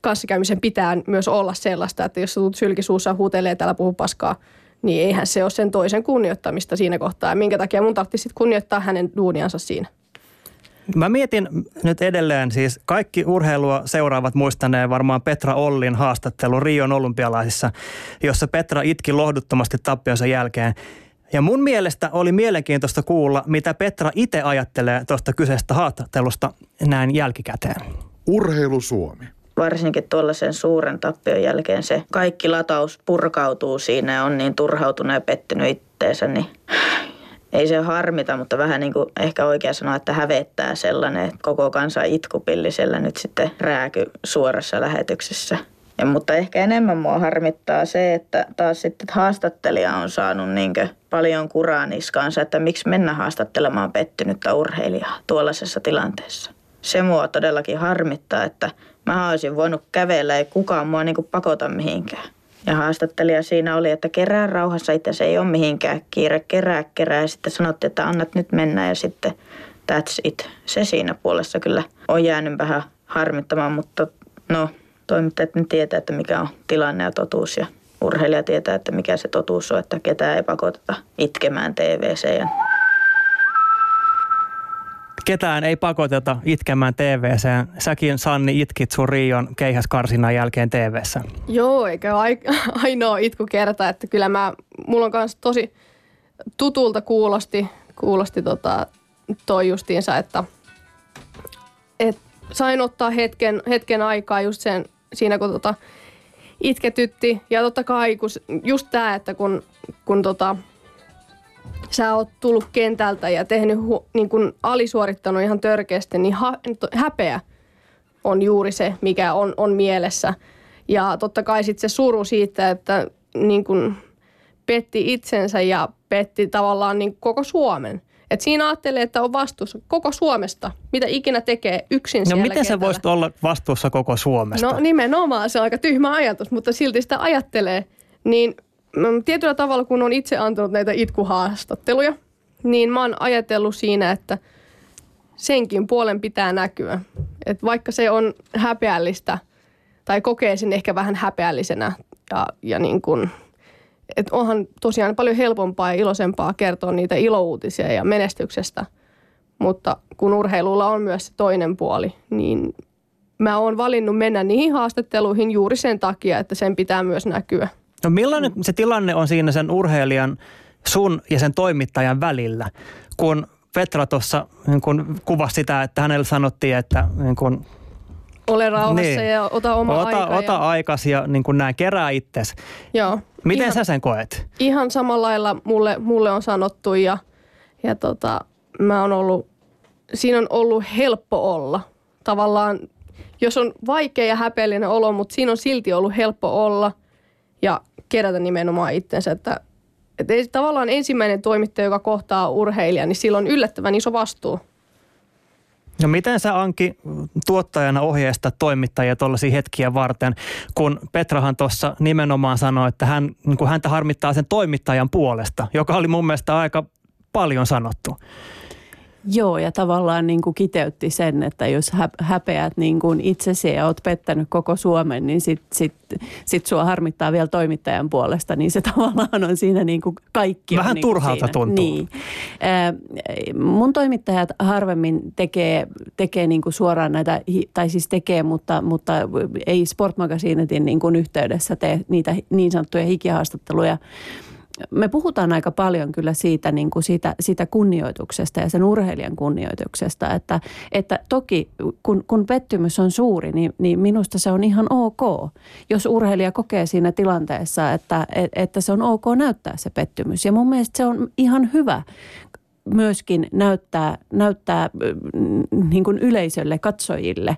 kanssakäymisen pitää myös olla sellaista, että jos sä tulet sylkisuussa huutelee täällä puhu paskaa, niin eihän se ole sen toisen kunnioittamista siinä kohtaa. Ja minkä takia mun tarvitsisi sitten kunnioittaa hänen duuniansa siinä. Mä mietin nyt edelleen, siis kaikki urheilua seuraavat muistaneen varmaan Petra Ollin haastattelu Rion olympialaisissa, jossa Petra itki lohduttomasti tappionsa jälkeen. Ja mun mielestä oli mielenkiintoista kuulla, mitä Petra itse ajattelee tuosta kyseisestä haastattelusta näin jälkikäteen. Urheilu Suomi. Varsinkin tuollaisen suuren tappion jälkeen se kaikki lataus purkautuu siinä ja on niin turhautunut ja pettynyt itteensä, niin ei se harmita, mutta vähän niin kuin ehkä oikein sanoa, että hävettää sellainen, että koko kansa itkupillisellä nyt sitten rääky suorassa lähetyksessä. Ja, mutta ehkä enemmän mua harmittaa se, että taas sitten haastattelija on saanut niin paljon kuraa niskaansa, että miksi mennä haastattelemaan pettynyttä urheilijaa tuollaisessa tilanteessa. Se mua todellakin harmittaa, että mä olisin voinut kävellä, ei kukaan mua niin pakota mihinkään. Ja haastattelija siinä oli, että kerää rauhassa itse se ei ole mihinkään kiire, kerää, kerää. Ja sitten sanottiin, että annat nyt mennä ja sitten that's it. Se siinä puolessa kyllä on jäänyt vähän harmittamaan, mutta no toimittajat nyt tietää, että mikä on tilanne ja totuus ja urheilija tietää, että mikä se totuus on, että ketään ei pakoteta itkemään TVC. Ketään ei pakoteta itkemään TVC. Säkin, Sanni, itkit sun Rion keihäskarsinnan jälkeen TVssä. Joo, eikä ai- ainoa itku kerta, että kyllä mä, mulla on kanssa tosi tutulta kuulosti, kuulosti tota, toi justiinsa, että et sain ottaa hetken, hetken aikaa just sen, siinä kun tota, itketytti. Ja totta kai kun, just tämä, että kun, kun tota, sä oot tullut kentältä ja tehnyt hu, niin kun alisuorittanut ihan törkeästi, niin ha, häpeä on juuri se, mikä on, on mielessä. Ja totta kai sitten se suru siitä, että niin kun petti itsensä ja petti tavallaan niin koko Suomen. Et siinä ajattelee, että on vastuussa koko Suomesta, mitä ikinä tekee yksin No miten kentällä. voisit olla vastuussa koko Suomesta? No nimenomaan, se on aika tyhmä ajatus, mutta silti sitä ajattelee. Niin mm, tietyllä tavalla, kun on itse antanut näitä itkuhaastatteluja, niin mä oon ajatellut siinä, että senkin puolen pitää näkyä. Et vaikka se on häpeällistä tai kokee sen ehkä vähän häpeällisenä ja, ja niin kun, et onhan tosiaan paljon helpompaa ja iloisempaa kertoa niitä ilouutisia ja menestyksestä. Mutta kun urheilulla on myös se toinen puoli, niin mä oon valinnut mennä niihin haastatteluihin juuri sen takia, että sen pitää myös näkyä. No millainen se tilanne on siinä sen urheilijan, sun ja sen toimittajan välillä, kun Petra tuossa niin kun kuvasi sitä, että hänelle sanottiin, että niin kun, Ole rauhassa Niin. ja ota oma ota, aika. ota ja, aikas ja niin kun näin, kerää itses. joo, Miten ihan, sä sen koet? Ihan samalla lailla mulle, mulle on sanottu ja, ja tota, mä oon ollut, siinä on ollut helppo olla. Tavallaan, jos on vaikea ja häpeällinen olo, mutta siinä on silti ollut helppo olla ja kerätä nimenomaan itsensä, että että tavallaan ensimmäinen toimittaja, joka kohtaa urheilijan, niin sillä on yllättävän iso vastuu. No miten sä Anki tuottajana ohjeista toimittajia tuollaisia hetkiä varten, kun Petrahan tuossa nimenomaan sanoi, että hän, niin häntä harmittaa sen toimittajan puolesta, joka oli mun mielestä aika paljon sanottu. Joo, ja tavallaan niin kuin kiteytti sen, että jos hä- häpeät niin kuin itsesi ja oot pettänyt koko Suomen, niin sit, sit, sit sua harmittaa vielä toimittajan puolesta, niin se tavallaan on siinä niin kuin kaikki. Vähän niin turhalta siinä. tuntuu. Niin. Mun toimittajat harvemmin tekee, tekee niin kuin suoraan näitä, tai siis tekee, mutta, mutta ei Sportmagasinetin niin kuin yhteydessä tee niitä niin sanottuja hikihaastatteluja me puhutaan aika paljon kyllä siitä, niin kuin siitä, siitä kunnioituksesta ja sen urheilijan kunnioituksesta, että, että toki kun, kun pettymys on suuri, niin, niin minusta se on ihan ok, jos urheilija kokee siinä tilanteessa, että, että se on ok näyttää se pettymys. Ja mun mielestä se on ihan hyvä myöskin näyttää, näyttää niin kuin yleisölle, katsojille,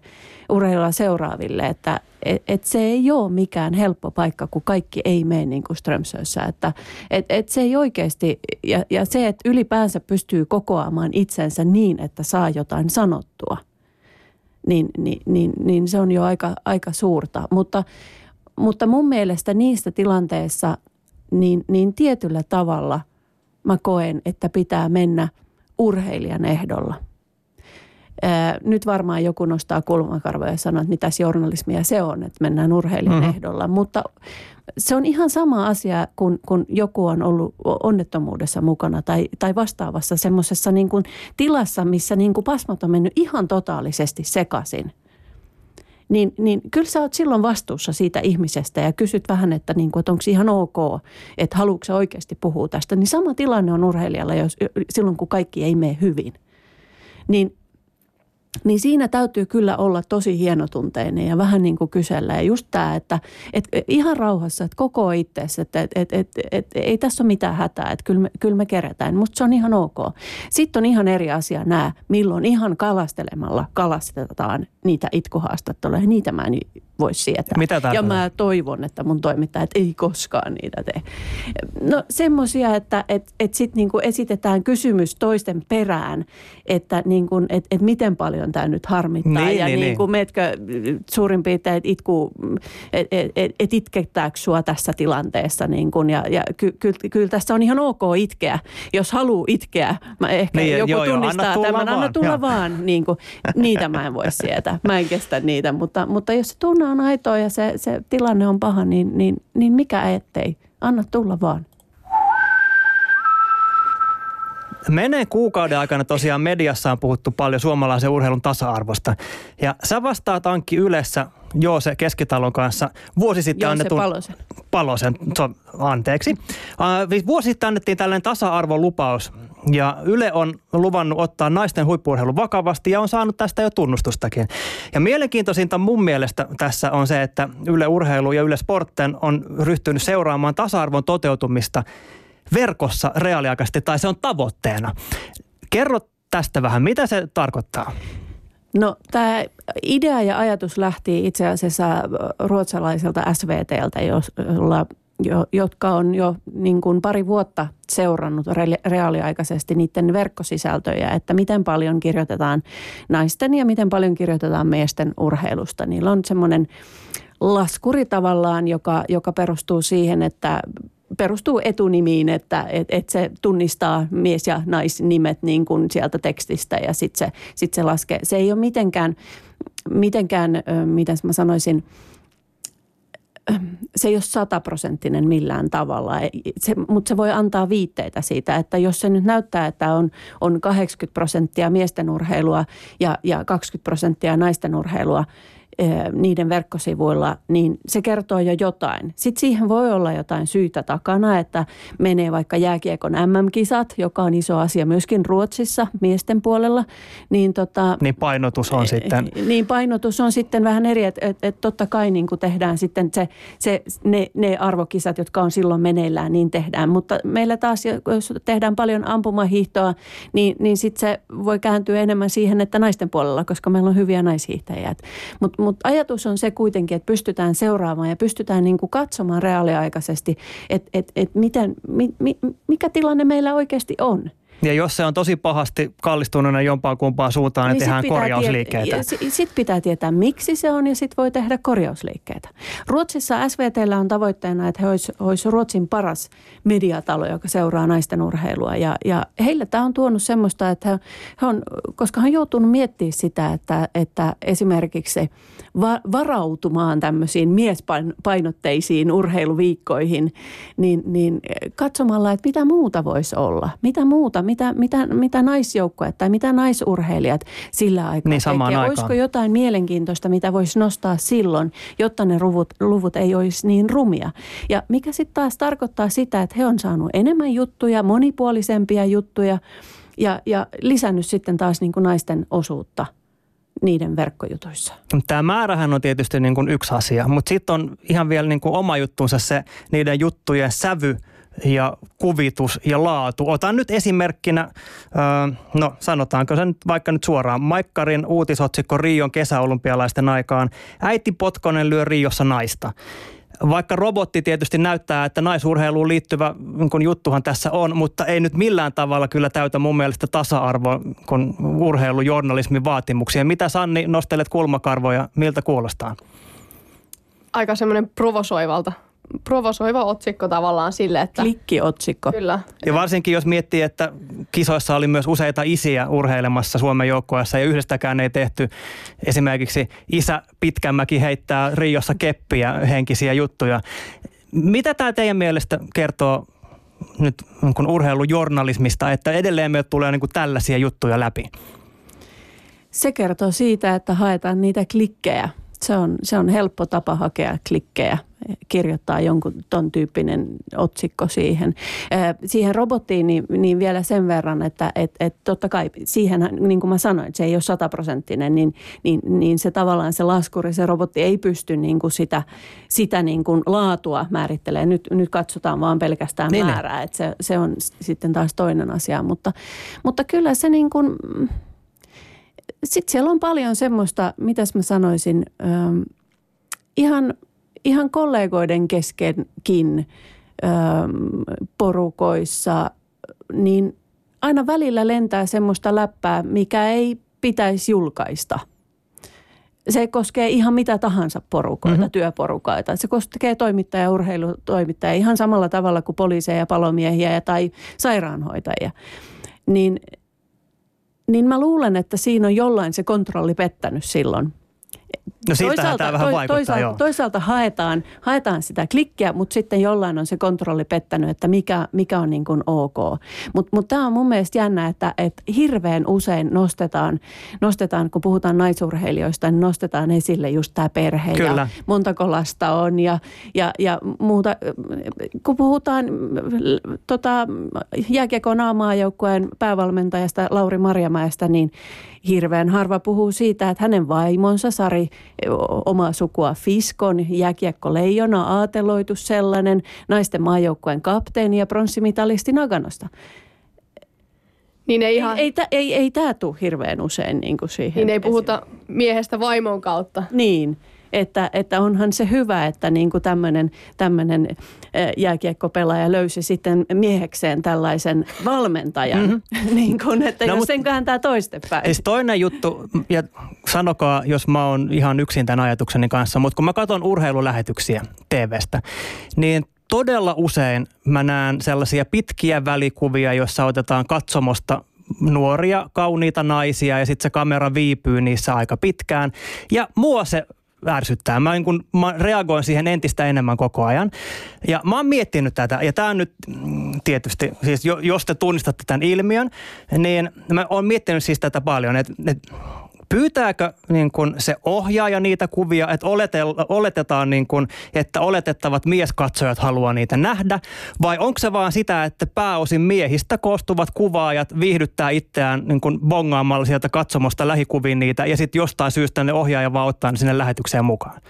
urheilua seuraaville, että et, et se ei ole mikään helppo paikka, kun kaikki ei mene niin kuin Strömsössä. Että et, et se ei oikeasti, ja, ja se, että ylipäänsä pystyy kokoamaan itsensä niin, että saa jotain sanottua, niin, niin, niin, niin se on jo aika, aika suurta. Mutta, mutta mun mielestä niistä tilanteissa, niin, niin tietyllä tavalla mä koen, että pitää mennä urheilijan ehdolla – nyt varmaan joku nostaa kulmakarvoja ja sanoo, että mitäs journalismia se on, että mennään urheilijan mm-hmm. ehdolla. Mutta se on ihan sama asia, kun, kun joku on ollut onnettomuudessa mukana tai, tai vastaavassa semmoisessa niin kuin tilassa, missä niin kuin pasmat on mennyt ihan totaalisesti sekaisin. Niin, niin kyllä sä oot silloin vastuussa siitä ihmisestä ja kysyt vähän, että, niin kuin, että onko ihan ok, että haluatko sä oikeasti puhua tästä. Niin sama tilanne on urheilijalla jos, silloin, kun kaikki ei mene hyvin. Niin niin siinä täytyy kyllä olla tosi hienotunteinen ja vähän niin kuin kysellä. Ja just tämä, että, että ihan rauhassa, että koko itseessä, että, että, että, että, että ei tässä ole mitään hätää, että kyllä me, kyllä me kerätään. Musta se on ihan ok. Sitten on ihan eri asia nämä, milloin ihan kalastelemalla kalastetaan niitä itkuhaastatteluja. Niitä mä en voisi sietää. Mitä ja mä toivon, että mun toimittajat ei koskaan niitä tee. No semmoisia, että et, et sitten niinku esitetään kysymys toisten perään, että niinku, et, et miten paljon tämä nyt harmittaa. Niin, ja niin, niinku niin. metkö suurin piirtein, että itku, et, et, et, et itkettääkö sua tässä tilanteessa. Niinku, ja ja ky, ky, kyllä tässä on ihan ok itkeä, jos haluaa itkeä. Mä ehkä Niin, joku joo, joo, tunnistaa anna tulla tämän, anna vaan, tulla joo. vaan. Niinku, niitä mä en voi sietää. Mä en kestä niitä, mutta, mutta jos se tunne on aitoa ja se, se tilanne on paha, niin, niin, niin mikä ettei. Anna tulla vaan. Menee kuukauden aikana tosiaan mediassa on puhuttu paljon suomalaisen urheilun tasa-arvosta. Ja sä vastaat Ankki Ylessä Joose Keskitalon kanssa vuosi sitten Joose annetun... Palosen. Palosen, so, anteeksi. Uh, vuosi sitten annettiin tällainen tasa-arvolupaus ja Yle on luvannut ottaa naisten huippuurheilun vakavasti ja on saanut tästä jo tunnustustakin. Ja mielenkiintoisinta mun mielestä tässä on se, että Yle Urheilu ja Yle Sportten on ryhtynyt seuraamaan tasa-arvon toteutumista verkossa reaaliaikaisesti, tai se on tavoitteena. Kerro tästä vähän, mitä se tarkoittaa? No tämä idea ja ajatus lähti itse asiassa ruotsalaiselta SVTltä, jolla, jo, jotka on jo niin kuin pari vuotta seurannut re- reaaliaikaisesti niiden verkkosisältöjä, että miten paljon kirjoitetaan naisten ja miten paljon kirjoitetaan miesten urheilusta. Niillä on semmoinen laskuri tavallaan, joka, joka perustuu siihen, että perustuu etunimiin, että et, et se tunnistaa mies- ja naisnimet niin kuin sieltä tekstistä ja sitten se, sit se laskee. Se ei ole mitenkään, mitenkään miten mä sanoisin, se ei ole sataprosenttinen millään tavalla, se, mutta se voi antaa viitteitä siitä, että jos se nyt näyttää, että on, on 80 prosenttia miesten urheilua ja, ja 20 prosenttia naisten urheilua, niiden verkkosivuilla, niin se kertoo jo jotain. Sitten siihen voi olla jotain syytä takana, että menee vaikka jääkiekon MM-kisat, joka on iso asia myöskin Ruotsissa miesten puolella. Niin, tota, Niin painotus on sitten... Niin painotus on sitten vähän eri, että et, et totta kai niin kuin tehdään sitten se, se, ne, ne arvokisat, jotka on silloin meneillään, niin tehdään. Mutta meillä taas, jos tehdään paljon ampumahiihtoa, niin, niin sitten se voi kääntyä enemmän siihen, että naisten puolella, koska meillä on hyviä naishiihtäjiä. Mutta mutta ajatus on se kuitenkin, että pystytään seuraamaan ja pystytään niin kuin katsomaan reaaliaikaisesti, että että että miten, mi, mi, mikä tilanne meillä oikeasti on. Ja jos se on tosi pahasti kallistuneena jompaan kumpaan suuntaan, niin, niin tehdään korjausliikkeitä. Tiet- sitten pitää tietää, miksi se on ja sitten voi tehdä korjausliikkeitä. Ruotsissa SVTllä on tavoitteena, että he olisi, olisi Ruotsin paras mediatalo, joka seuraa naisten urheilua. Ja, ja heille tämä on tuonut semmoista, että he, he on, koska he on joutunut miettimään sitä, että, että esimerkiksi va, varautumaan tämmöisiin miespainotteisiin urheiluviikkoihin, niin, niin katsomalla, että mitä muuta voisi olla. Mitä muuta, mitä, mitä, mitä naisjoukkoja tai mitä naisurheilijat sillä aikaa Niin, samaan tekee. aikaan. Olisiko jotain mielenkiintoista, mitä voisi nostaa silloin, jotta ne luvut, luvut ei olisi niin rumia. Ja mikä sitten taas tarkoittaa sitä, että he on saanut enemmän juttuja, monipuolisempia juttuja ja, ja lisännyt sitten taas niin kuin naisten osuutta niiden verkkojutuissa. Tämä määrähän on tietysti niin kuin yksi asia, mutta sitten on ihan vielä niin kuin oma juttunsa se niiden juttujen sävy, ja kuvitus ja laatu. Otan nyt esimerkkinä, no sanotaanko se nyt vaikka nyt suoraan, Maikkarin uutisotsikko Rion kesäolympialaisten aikaan. Äiti Potkonen lyö Riossa naista. Vaikka robotti tietysti näyttää, että naisurheiluun liittyvä kun juttuhan tässä on, mutta ei nyt millään tavalla kyllä täytä mun mielestä tasa-arvo kun urheilujournalismin vaatimuksia. Mitä Sanni nostelet kulmakarvoja, miltä kuulostaa? Aika semmoinen provosoivalta provosoiva otsikko tavallaan sille, että... Klikkiotsikko. Kyllä. Ja varsinkin jos miettii, että kisoissa oli myös useita isiä urheilemassa Suomen joukkueessa ja yhdestäkään ei tehty. Esimerkiksi isä Pitkämäki heittää Riossa keppiä henkisiä juttuja. Mitä tämä teidän mielestä kertoo nyt kun urheilujournalismista, että edelleen me tulee niin kuin tällaisia juttuja läpi? Se kertoo siitä, että haetaan niitä klikkejä. Se on, se on helppo tapa hakea klikkejä kirjoittaa jonkun ton tyyppinen otsikko siihen. Siihen robottiin niin, niin vielä sen verran, että et, et totta kai siihen, niin kuin mä sanoin, että se ei ole sataprosenttinen, niin, niin, niin se tavallaan se laskuri, se robotti ei pysty niin kuin sitä, sitä niin kuin laatua määrittelemään. Nyt, nyt katsotaan vaan pelkästään niin, niin. määrää, että se, se on sitten taas toinen asia, mutta, mutta kyllä se niin kuin, sitten siellä on paljon semmoista, mitäs mä sanoisin, ähm, ihan – ihan kollegoiden keskenkin ö, porukoissa, niin aina välillä lentää semmoista läppää, mikä ei pitäisi julkaista. Se koskee ihan mitä tahansa porukoita, mm-hmm. työporukaita. Se koskee toimittajia urheilutoimittajia ihan samalla tavalla kuin poliiseja, palomiehiä ja tai sairaanhoitajia. Niin, niin mä luulen, että siinä on jollain se kontrolli pettänyt silloin – No toisaalta, tämä vähän vaikuttaa, toisaalta, joo. toisaalta haetaan, haetaan sitä klikkiä, mutta sitten jollain on se kontrolli pettänyt, että mikä, mikä on niin kuin ok. Mutta mut tämä on mun mielestä jännä, että, että hirveän usein nostetaan, nostetaan, kun puhutaan naisurheilijoista, niin nostetaan esille just tämä perhe Kyllä. ja montako lasta on ja, ja, ja muuta. Kun puhutaan tota, jääkiekon aamaajoukkueen päävalmentajasta Lauri Marjamäestä, niin hirveän harva puhuu siitä, että hänen vaimonsa Sari, omaa sukua Fiskon, jääkiekko Leijona, aateloitu sellainen, naisten maajoukkueen kapteeni ja pronssimitalisti Naganosta. Niin ei, ihan... ei, ei, ei, ei tämä tule hirveän usein niin kuin siihen. Niin ei puhuta miehestä vaimon kautta. Niin että, että onhan se hyvä, että niin kuin tämmöinen, tämmöinen jääkiekkopelaaja löysi sitten miehekseen tällaisen valmentajan, mm-hmm. niin kuin, että no, jos sen kääntää toistepäin. Siis toinen juttu, ja sanokaa, jos mä oon ihan yksin tämän ajatukseni kanssa, mutta kun mä katson urheilulähetyksiä TVstä, niin todella usein mä näen sellaisia pitkiä välikuvia, joissa otetaan katsomosta nuoria, kauniita naisia ja sitten se kamera viipyy niissä aika pitkään. Ja mua se ärsyttää. Mä, niin kun, mä reagoin siihen entistä enemmän koko ajan. Ja mä oon miettinyt tätä, ja tämä nyt mm, tietysti, siis jos te tunnistatte tämän ilmiön, niin mä oon miettinyt siis tätä paljon, että et, Pyytääkö niin kun se ohjaaja niitä kuvia, että oletetaan, niin kun, että oletettavat mieskatsojat haluaa niitä nähdä, vai onko se vaan sitä, että pääosin miehistä koostuvat kuvaajat viihdyttää itseään niin kun bongaamalla sieltä katsomosta lähikuviin niitä, ja sitten jostain syystä ne ohjaaja vaan ottaa ne sinne lähetykseen mukaan?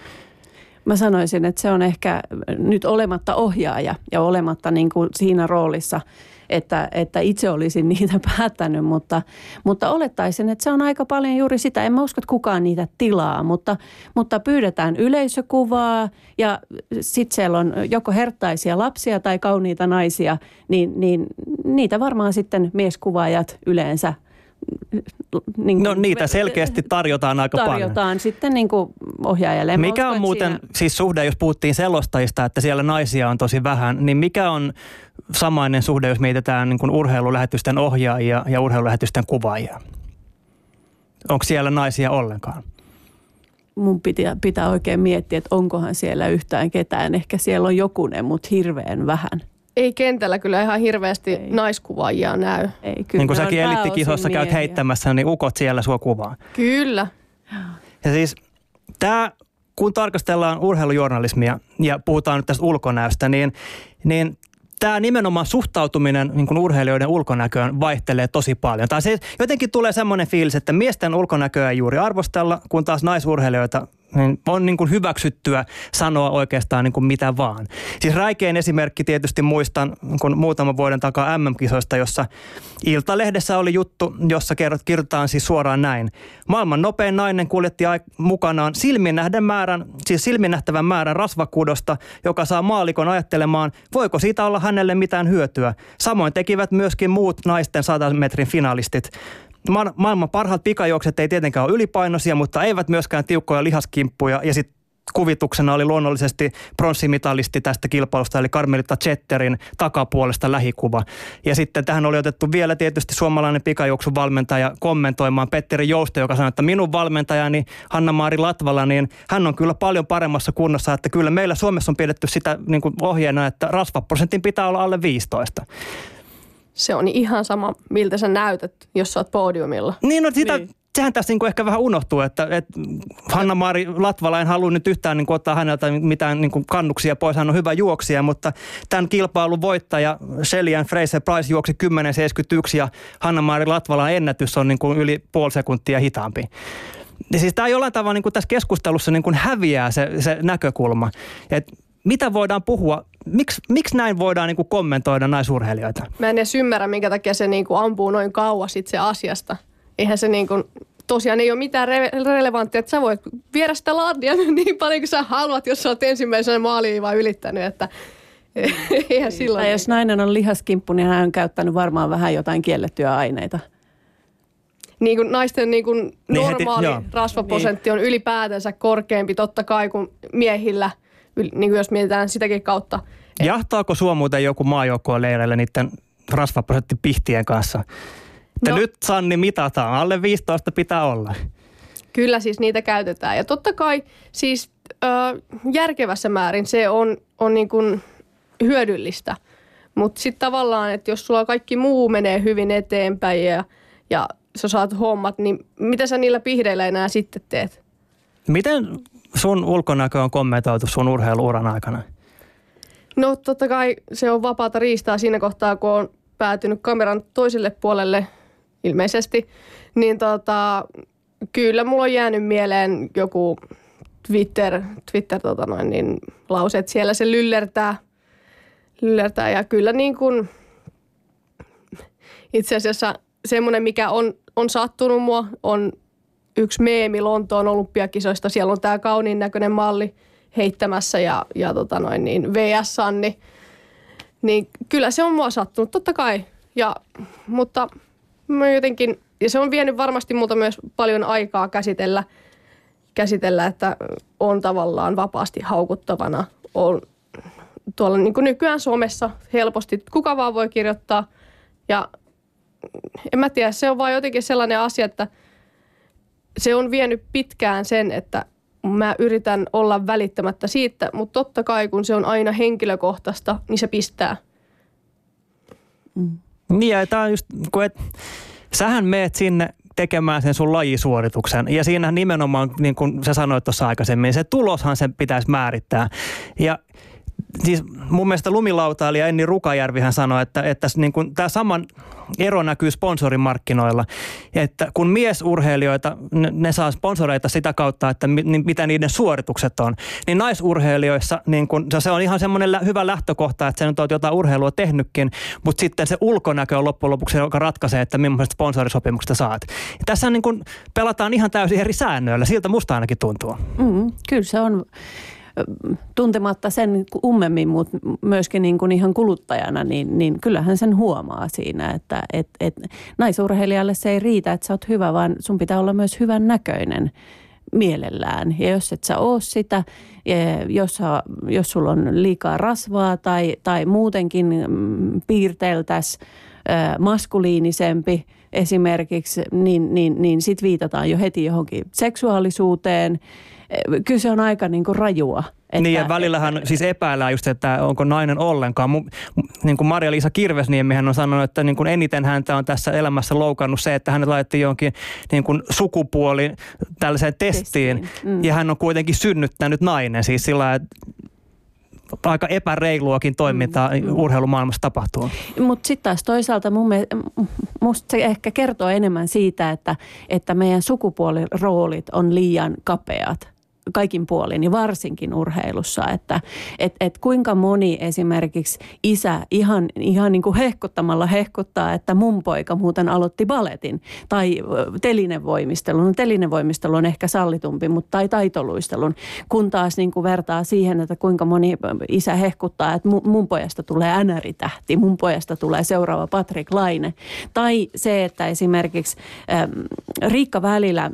Mä sanoisin, että se on ehkä nyt olematta ohjaaja ja olematta niin kuin siinä roolissa – että, että itse olisin niitä päättänyt, mutta, mutta olettaisin, että se on aika paljon juuri sitä. En mä usko, että kukaan niitä tilaa, mutta, mutta pyydetään yleisökuvaa ja sitten siellä on joko herttaisia lapsia tai kauniita naisia, niin, niin niitä varmaan sitten mieskuvaajat yleensä niin no niitä selkeästi tarjotaan aika tarjotaan paljon. Tarjotaan sitten niin kuin ohjaajalle. Mikä on muuten, siinä... siis suhde, jos puhuttiin selostajista, että siellä naisia on tosi vähän, niin mikä on samainen suhde, jos mietitään niin kuin urheilulähetysten ohjaajia ja urheilulähetysten kuvaajia? Onko siellä naisia ollenkaan? Mun pitää, pitää oikein miettiä, että onkohan siellä yhtään ketään. Ehkä siellä on jokunen, mutta hirveän vähän. Ei kentällä kyllä ihan hirveästi ei. naiskuvaajia näy. Ei, kyllä niin kuin säkin elittikisossa käyt heittämässä, niin ukot siellä sua kuvaa. Kyllä. Ja siis tämä, kun tarkastellaan urheilujournalismia ja puhutaan nyt tästä ulkonäöstä, niin, niin tämä nimenomaan suhtautuminen niin kuin urheilijoiden ulkonäköön vaihtelee tosi paljon. Tai se jotenkin tulee semmoinen fiilis, että miesten ulkonäköä ei juuri arvostella, kun taas naisurheilijoita niin on niin kuin hyväksyttyä sanoa oikeastaan niin kuin mitä vaan. Siis räikein esimerkki tietysti muistan kun muutaman vuoden takaa MM-kisoista, jossa Iltalehdessä oli juttu, jossa kerrot, kirjoitetaan siis suoraan näin. Maailman nopein nainen kuljetti mukanaan silminnähden määrän, siis silminnähtävän määrän rasvakudosta, joka saa maalikon ajattelemaan, voiko siitä olla hänelle mitään hyötyä. Samoin tekivät myöskin muut naisten 100 metrin finalistit. Ma- maailman parhaat pikajuokset ei tietenkään ole ylipainoisia, mutta eivät myöskään tiukkoja lihaskimppuja. Ja sitten kuvituksena oli luonnollisesti pronssimitalisti tästä kilpailusta, eli Karmelita Chetterin takapuolesta lähikuva. Ja sitten tähän oli otettu vielä tietysti suomalainen pikajuoksuvalmentaja kommentoimaan Petteri Jousto, joka sanoi, että minun valmentajani Hanna-Maari Latvala, niin hän on kyllä paljon paremmassa kunnossa, että kyllä meillä Suomessa on pidetty sitä niin kuin ohjeena, että rasvaprosentin pitää olla alle 15 se on ihan sama, miltä sä näytät, jos sä oot podiumilla. Niin, no sitä, niin. sehän tässä niin ehkä vähän unohtuu, että, että Hanna-Maari Latvala en halua nyt yhtään niin ottaa häneltä mitään niin kannuksia pois, hän on hyvä juoksija, mutta tämän kilpailun voittaja Shelley Fraser Price juoksi 10.71 ja Hanna-Maari Latvalan ennätys on niin kuin yli puoli sekuntia hitaampi. Ja siis tämä jollain tavalla niin kuin tässä keskustelussa niin kuin häviää se, se näkökulma. Et mitä voidaan puhua, miksi, miksi näin voidaan niin kuin kommentoida naisurheilijoita? Mä en edes ymmärrä, minkä takia se niin kuin ampuu noin kauas itse asiasta. Eihän se niin kuin, tosiaan ei ole mitään re- relevanttia, että sä voit viedä sitä ladia niin paljon kuin sä haluat, jos sä oot ensimmäisenä maaliin vaan ylittänyt, että eihän silloin. Tai jos nainen on lihaskimppu, niin hän on käyttänyt varmaan vähän jotain kiellettyä aineita niin kuin naisten niin kuin niin normaali heti, rasvaprosentti niin. on ylipäätänsä korkeampi totta kai kuin miehillä – niin kuin jos mietitään sitäkin kautta. Jahtaako sua muuten joku maajoukkoon leireille niiden rasvaprosentti pihtien kanssa? Että no, nyt Sanni mitataan, alle 15 pitää olla. Kyllä siis niitä käytetään. Ja totta kai siis ö, järkevässä määrin se on, on niin kuin hyödyllistä. Mutta sitten tavallaan, että jos sulla kaikki muu menee hyvin eteenpäin ja, ja sä saat hommat, niin mitä sä niillä pihdeillä enää sitten teet? Miten sun ulkonäkö on kommentoitu sun urheiluuran aikana? No totta kai se on vapaata riistaa siinä kohtaa, kun on päätynyt kameran toiselle puolelle ilmeisesti. Niin tota, kyllä mulla on jäänyt mieleen joku Twitter, Twitter tota noin, niin lause, että siellä se lyllertää, lyllertää ja kyllä niin kuin itse asiassa semmoinen, mikä on, on sattunut mua, on yksi meemi Lontoon olympiakisoista. Siellä on tämä kauniin näköinen malli heittämässä ja, ja tota noin, niin VS Sanni. Niin kyllä se on mua sattunut, totta kai. Ja, mutta mä jotenkin, ja se on vienyt varmasti multa myös paljon aikaa käsitellä, käsitellä että on tavallaan vapaasti haukuttavana. On tuolla niin kuin nykyään somessa helposti, kuka vaan voi kirjoittaa. Ja en mä tiedä, se on vaan jotenkin sellainen asia, että – se on vienyt pitkään sen, että mä yritän olla välittämättä siitä, mutta totta kai kun se on aina henkilökohtaista, niin se pistää. Mm. Niin ja tämä on just, kun et, sähän meet sinne tekemään sen sun lajisuorituksen. Ja siinä nimenomaan, niin kuin sä sanoit tuossa aikaisemmin, se tuloshan sen pitäisi määrittää. Ja siis mun mielestä lumilautailija Enni Rukajärvihän sanoi, että, että niin kuin tämä saman ero näkyy sponsorimarkkinoilla. Että kun miesurheilijoita, ne, ne saa sponsoreita sitä kautta, että mi, niin mitä niiden suoritukset on, niin naisurheilijoissa niin kun, se on ihan semmoinen lä, hyvä lähtökohta, että sä nyt jotain urheilua tehnytkin, mutta sitten se ulkonäkö on loppujen lopuksi, joka ratkaisee, että millaisesta sponsorisopimuksesta saat. Ja tässä niin kun pelataan ihan täysin eri säännöillä, siltä musta ainakin tuntuu. Mm, kyllä se on tuntematta sen ummemmin, mutta myöskin niin kuin ihan kuluttajana, niin, niin kyllähän sen huomaa siinä, että et, et naisurheilijalle se ei riitä, että sä oot hyvä, vaan sun pitää olla myös hyvän näköinen mielellään. Ja jos et sä oo sitä, jos, jos sulla on liikaa rasvaa tai, tai muutenkin mm, piirteiltäs maskuliinisempi esimerkiksi, niin, niin, niin sit viitataan jo heti johonkin seksuaalisuuteen – kyllä se on aika niin kuin rajua. Että, niin ja välillähän siis epäillään just, että onko nainen ollenkaan. niin kuin Maria-Liisa Kirvesniemihän on sanonut, että niin kuin eniten häntä on tässä elämässä loukannut se, että hänet laitettiin jonkin niin kuin sukupuoli tällaiseen testiin. testiin. Mm. Ja hän on kuitenkin synnyttänyt nainen. Siis sillä aika epäreiluakin toimintaa mm, mm. urheilumaailmassa tapahtuu. Mutta sitten taas toisaalta mun mielestä, musta se ehkä kertoo enemmän siitä, että, että meidän sukupuoliroolit on liian kapeat kaikin puolin ja varsinkin urheilussa, että et, et kuinka moni esimerkiksi isä ihan, ihan niin kuin hehkuttamalla hehkuttaa, että mun poika muuten aloitti baletin tai telinevoimistelun. No, telinevoimistelu on ehkä sallitumpi, mutta tai taitoluistelun, kun taas niin kuin vertaa siihen, että kuinka moni isä hehkuttaa, että mun pojasta tulee NR-tähti, mun pojasta tulee seuraava Patrick Laine. Tai se, että esimerkiksi ähm, Riikka Välillä äh,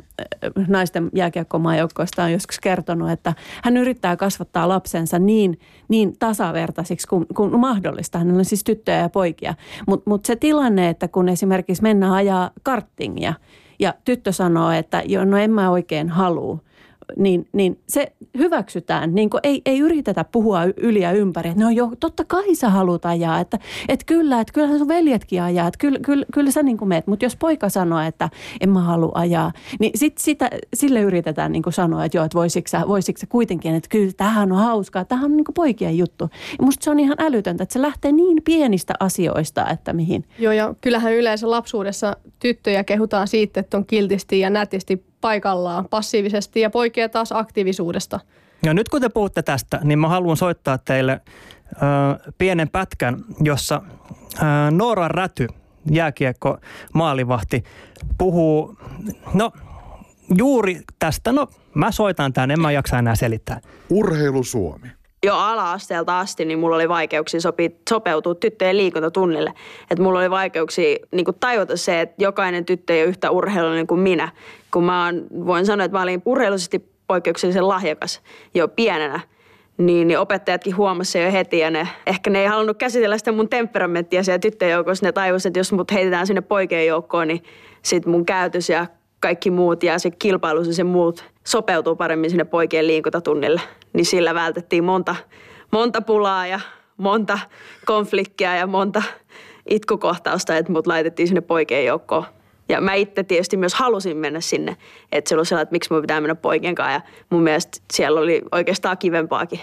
naisten jääkiekkomaajoukkoista on joskus kertonut, että hän yrittää kasvattaa lapsensa niin, niin tasavertaisiksi kuin, kuin mahdollista. Hänellä on siis tyttöjä ja poikia. Mutta mut se tilanne, että kun esimerkiksi mennään ajaa karttingia ja tyttö sanoo, että joo, no en mä oikein halua – niin, niin se hyväksytään. Niin kuin ei, ei yritetä puhua yli ja ympäri. No jo, totta kai sä haluat ajaa. Että, että kyllä, että kyllähän sun veljetkin ajaa. Että kyllä, kyllä, kyllä sä niin meet. Mutta jos poika sanoo, että en mä halua ajaa, niin sit sitä, sille yritetään niin kuin sanoa, että joo, että voisitko sä, voisitko kuitenkin, että kyllä tähän on hauskaa. Tähän on niin poikien juttu. Musta se on ihan älytöntä, että se lähtee niin pienistä asioista, että mihin. Joo, ja kyllähän yleensä lapsuudessa tyttöjä kehutaan siitä, että on kiltisti ja nätisti paikallaan passiivisesti ja poikia taas aktiivisuudesta. Ja nyt kun te puhutte tästä, niin mä haluan soittaa teille ö, pienen pätkän, jossa ö, Noora Räty, jääkiekko maalivahti, puhuu, no juuri tästä, no mä soitan tämän, en mä jaksa enää selittää. Urheilu Suomi jo ala-asteelta asti niin mulla oli vaikeuksia sopi, sopeutua tyttöjen liikuntatunnille. Että mulla oli vaikeuksia niin kuin tajuta se, että jokainen tyttö ei ole yhtä urheilullinen kuin minä. Kun mä oon, voin sanoa, että mä olin urheilullisesti poikkeuksellisen lahjakas jo pienenä. Niin, niin opettajatkin huomasivat jo heti ja ne, ehkä ne ei halunnut käsitellä sitä mun temperamenttia siellä tyttöjen joukossa. Ne tajusivat, että jos mut heitetään sinne poikien joukkoon, niin sit mun käytös ja kaikki muut ja se kilpailu ja se muut sopeutuu paremmin sinne poikien liikuntatunnille. Niin sillä vältettiin monta, monta pulaa ja monta konfliktia ja monta itkukohtausta, että mut laitettiin sinne poikien joukkoon. Ja mä itse tietysti myös halusin mennä sinne, että se oli sellainen, että miksi mun pitää mennä poikien kanssa. Ja mun mielestä siellä oli oikeastaan kivempaakin.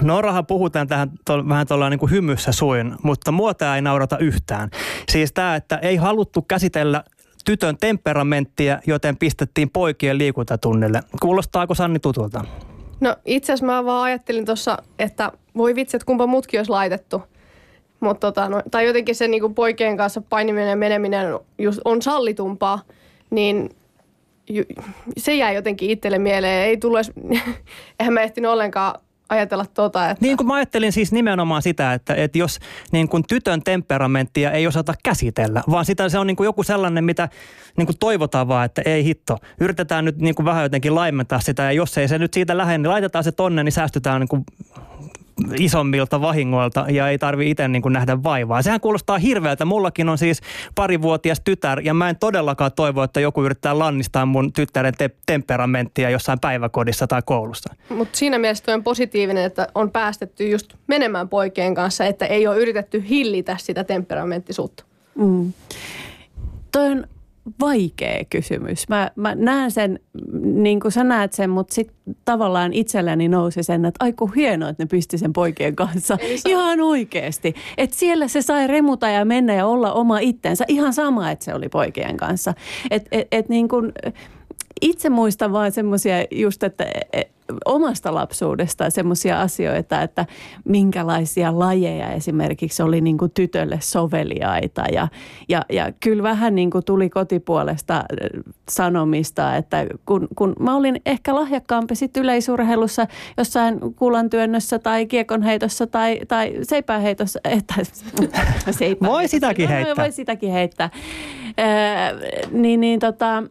Norahan puhutaan tähän to, vähän tuolla niin kuin hymyssä suin, mutta mua tämä ei naurata yhtään. Siis tämä, että ei haluttu käsitellä tytön temperamenttia, joten pistettiin poikien liikuntatunnille. Kuulostaako Sanni tutulta? No itse asiassa mä vaan ajattelin tuossa, että voi vitsi, että kumpa mutkin olisi laitettu. Mut tota, no, tai jotenkin se niinku poikien kanssa painiminen ja meneminen just on sallitumpaa, niin se jäi jotenkin itselle mieleen. Ei tullut eihän mä ehtinyt ollenkaan ajatella tota, että... Niin kuin mä ajattelin siis nimenomaan sitä, että, että jos niin kuin tytön temperamenttia ei osata käsitellä, vaan sitä se on niin kuin joku sellainen, mitä niin kuin toivotaan vaan, että ei hitto. Yritetään nyt niin kuin vähän jotenkin laimentaa sitä ja jos ei se nyt siitä lähde, niin laitetaan se tonne, niin säästytään niin kuin isommilta vahingoilta ja ei tarvi itse niin nähdä vaivaa. Sehän kuulostaa hirveältä. Mullakin on siis parivuotias tytär ja mä en todellakaan toivo, että joku yrittää lannistaa mun tyttären te- temperamenttia jossain päiväkodissa tai koulussa. Mutta siinä mielessä on positiivinen, että on päästetty just menemään poikien kanssa, että ei ole yritetty hillitä sitä temperamenttisuutta. Mm. Toi on vaikea kysymys. Mä, mä näen sen, niin kuin sä näet sen, mutta sitten tavallaan itselleni nousi sen, että aiku hienoa, että ne pisti sen poikien kanssa. Ihan oikeasti. Että siellä se sai remuta ja mennä ja olla oma itsensä. Ihan sama, että se oli poikien kanssa. Että et, et niin kuin, itse muistan vaan semmoisia just, että omasta lapsuudesta semmoisia asioita, että minkälaisia lajeja esimerkiksi oli niin kuin tytölle soveliaita. Ja, ja, ja kyllä vähän niin kuin tuli kotipuolesta äh, sanomista, että kun, kun mä olin ehkä lahjakkaampi sitten yleisurheilussa jossain kuulantyönnössä tai kiekonheitossa tai, tai seipääheitossa. Että, Voi sitäkin heittää. Voi sitäkin heittää. Äh, niin, niin tota,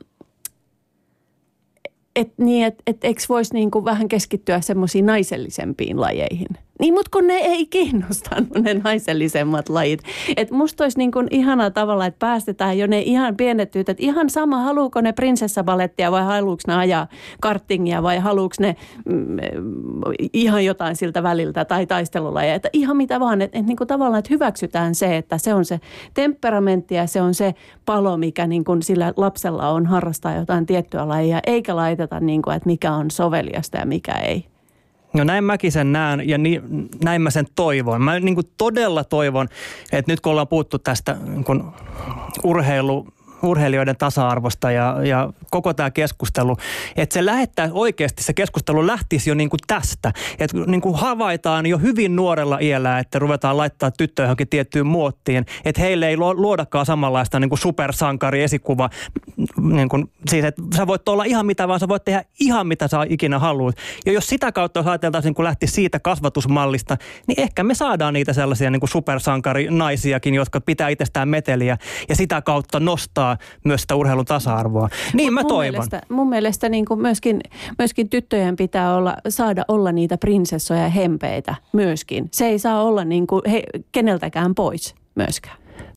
et, niin, et, et eikö voisi niinku vähän keskittyä semmoisiin naisellisempiin lajeihin? Niin, mutta kun ne ei kiinnostanut ne naisellisemmat lajit. Et musta olisi niin kuin ihana tavalla, että päästetään jo ne ihan pienet tytöt. Ihan sama, haluuko ne prinsessabalettia vai haluuko ne ajaa kartingia vai haluuko ne mm, ihan jotain siltä väliltä tai taistelulajeja. Että ihan mitä vaan, että et niin kuin tavallaan, että hyväksytään se, että se on se temperamentti ja se on se palo, mikä niin kuin sillä lapsella on harrastaa jotain tiettyä lajia, eikä laiteta niin kuin, että mikä on soveliasta ja mikä ei. No näin mäkin sen näen ja niin, näin mä sen toivon. Mä niin todella toivon, että nyt kun ollaan puhuttu tästä niin kuin urheilu urheilijoiden tasa-arvosta ja, ja koko tämä keskustelu, että se lähettää oikeasti, se keskustelu lähtisi jo niin kuin tästä. Että niin kuin havaitaan jo hyvin nuorella iällä, että ruvetaan laittaa tyttöjä johonkin tiettyyn muottiin, että heille ei luodakaan samanlaista niin kuin supersankari esikuva. Niin kuin, siis, että sä voit olla ihan mitä vaan, sä voit tehdä ihan mitä sä ikinä haluat. Ja jos sitä kautta jos ajateltaisiin, kun lähti siitä kasvatusmallista, niin ehkä me saadaan niitä sellaisia niin kuin supersankarinaisiakin, jotka pitää itsestään meteliä ja sitä kautta nostaa myös sitä urheilun tasa-arvoa. Niin Mut mä mun toivon. Mielestä, mun mielestä niin kuin myöskin, myöskin tyttöjen pitää olla, saada olla niitä prinsessoja ja hempeitä myöskin. Se ei saa olla niin kuin he, keneltäkään pois myöskään.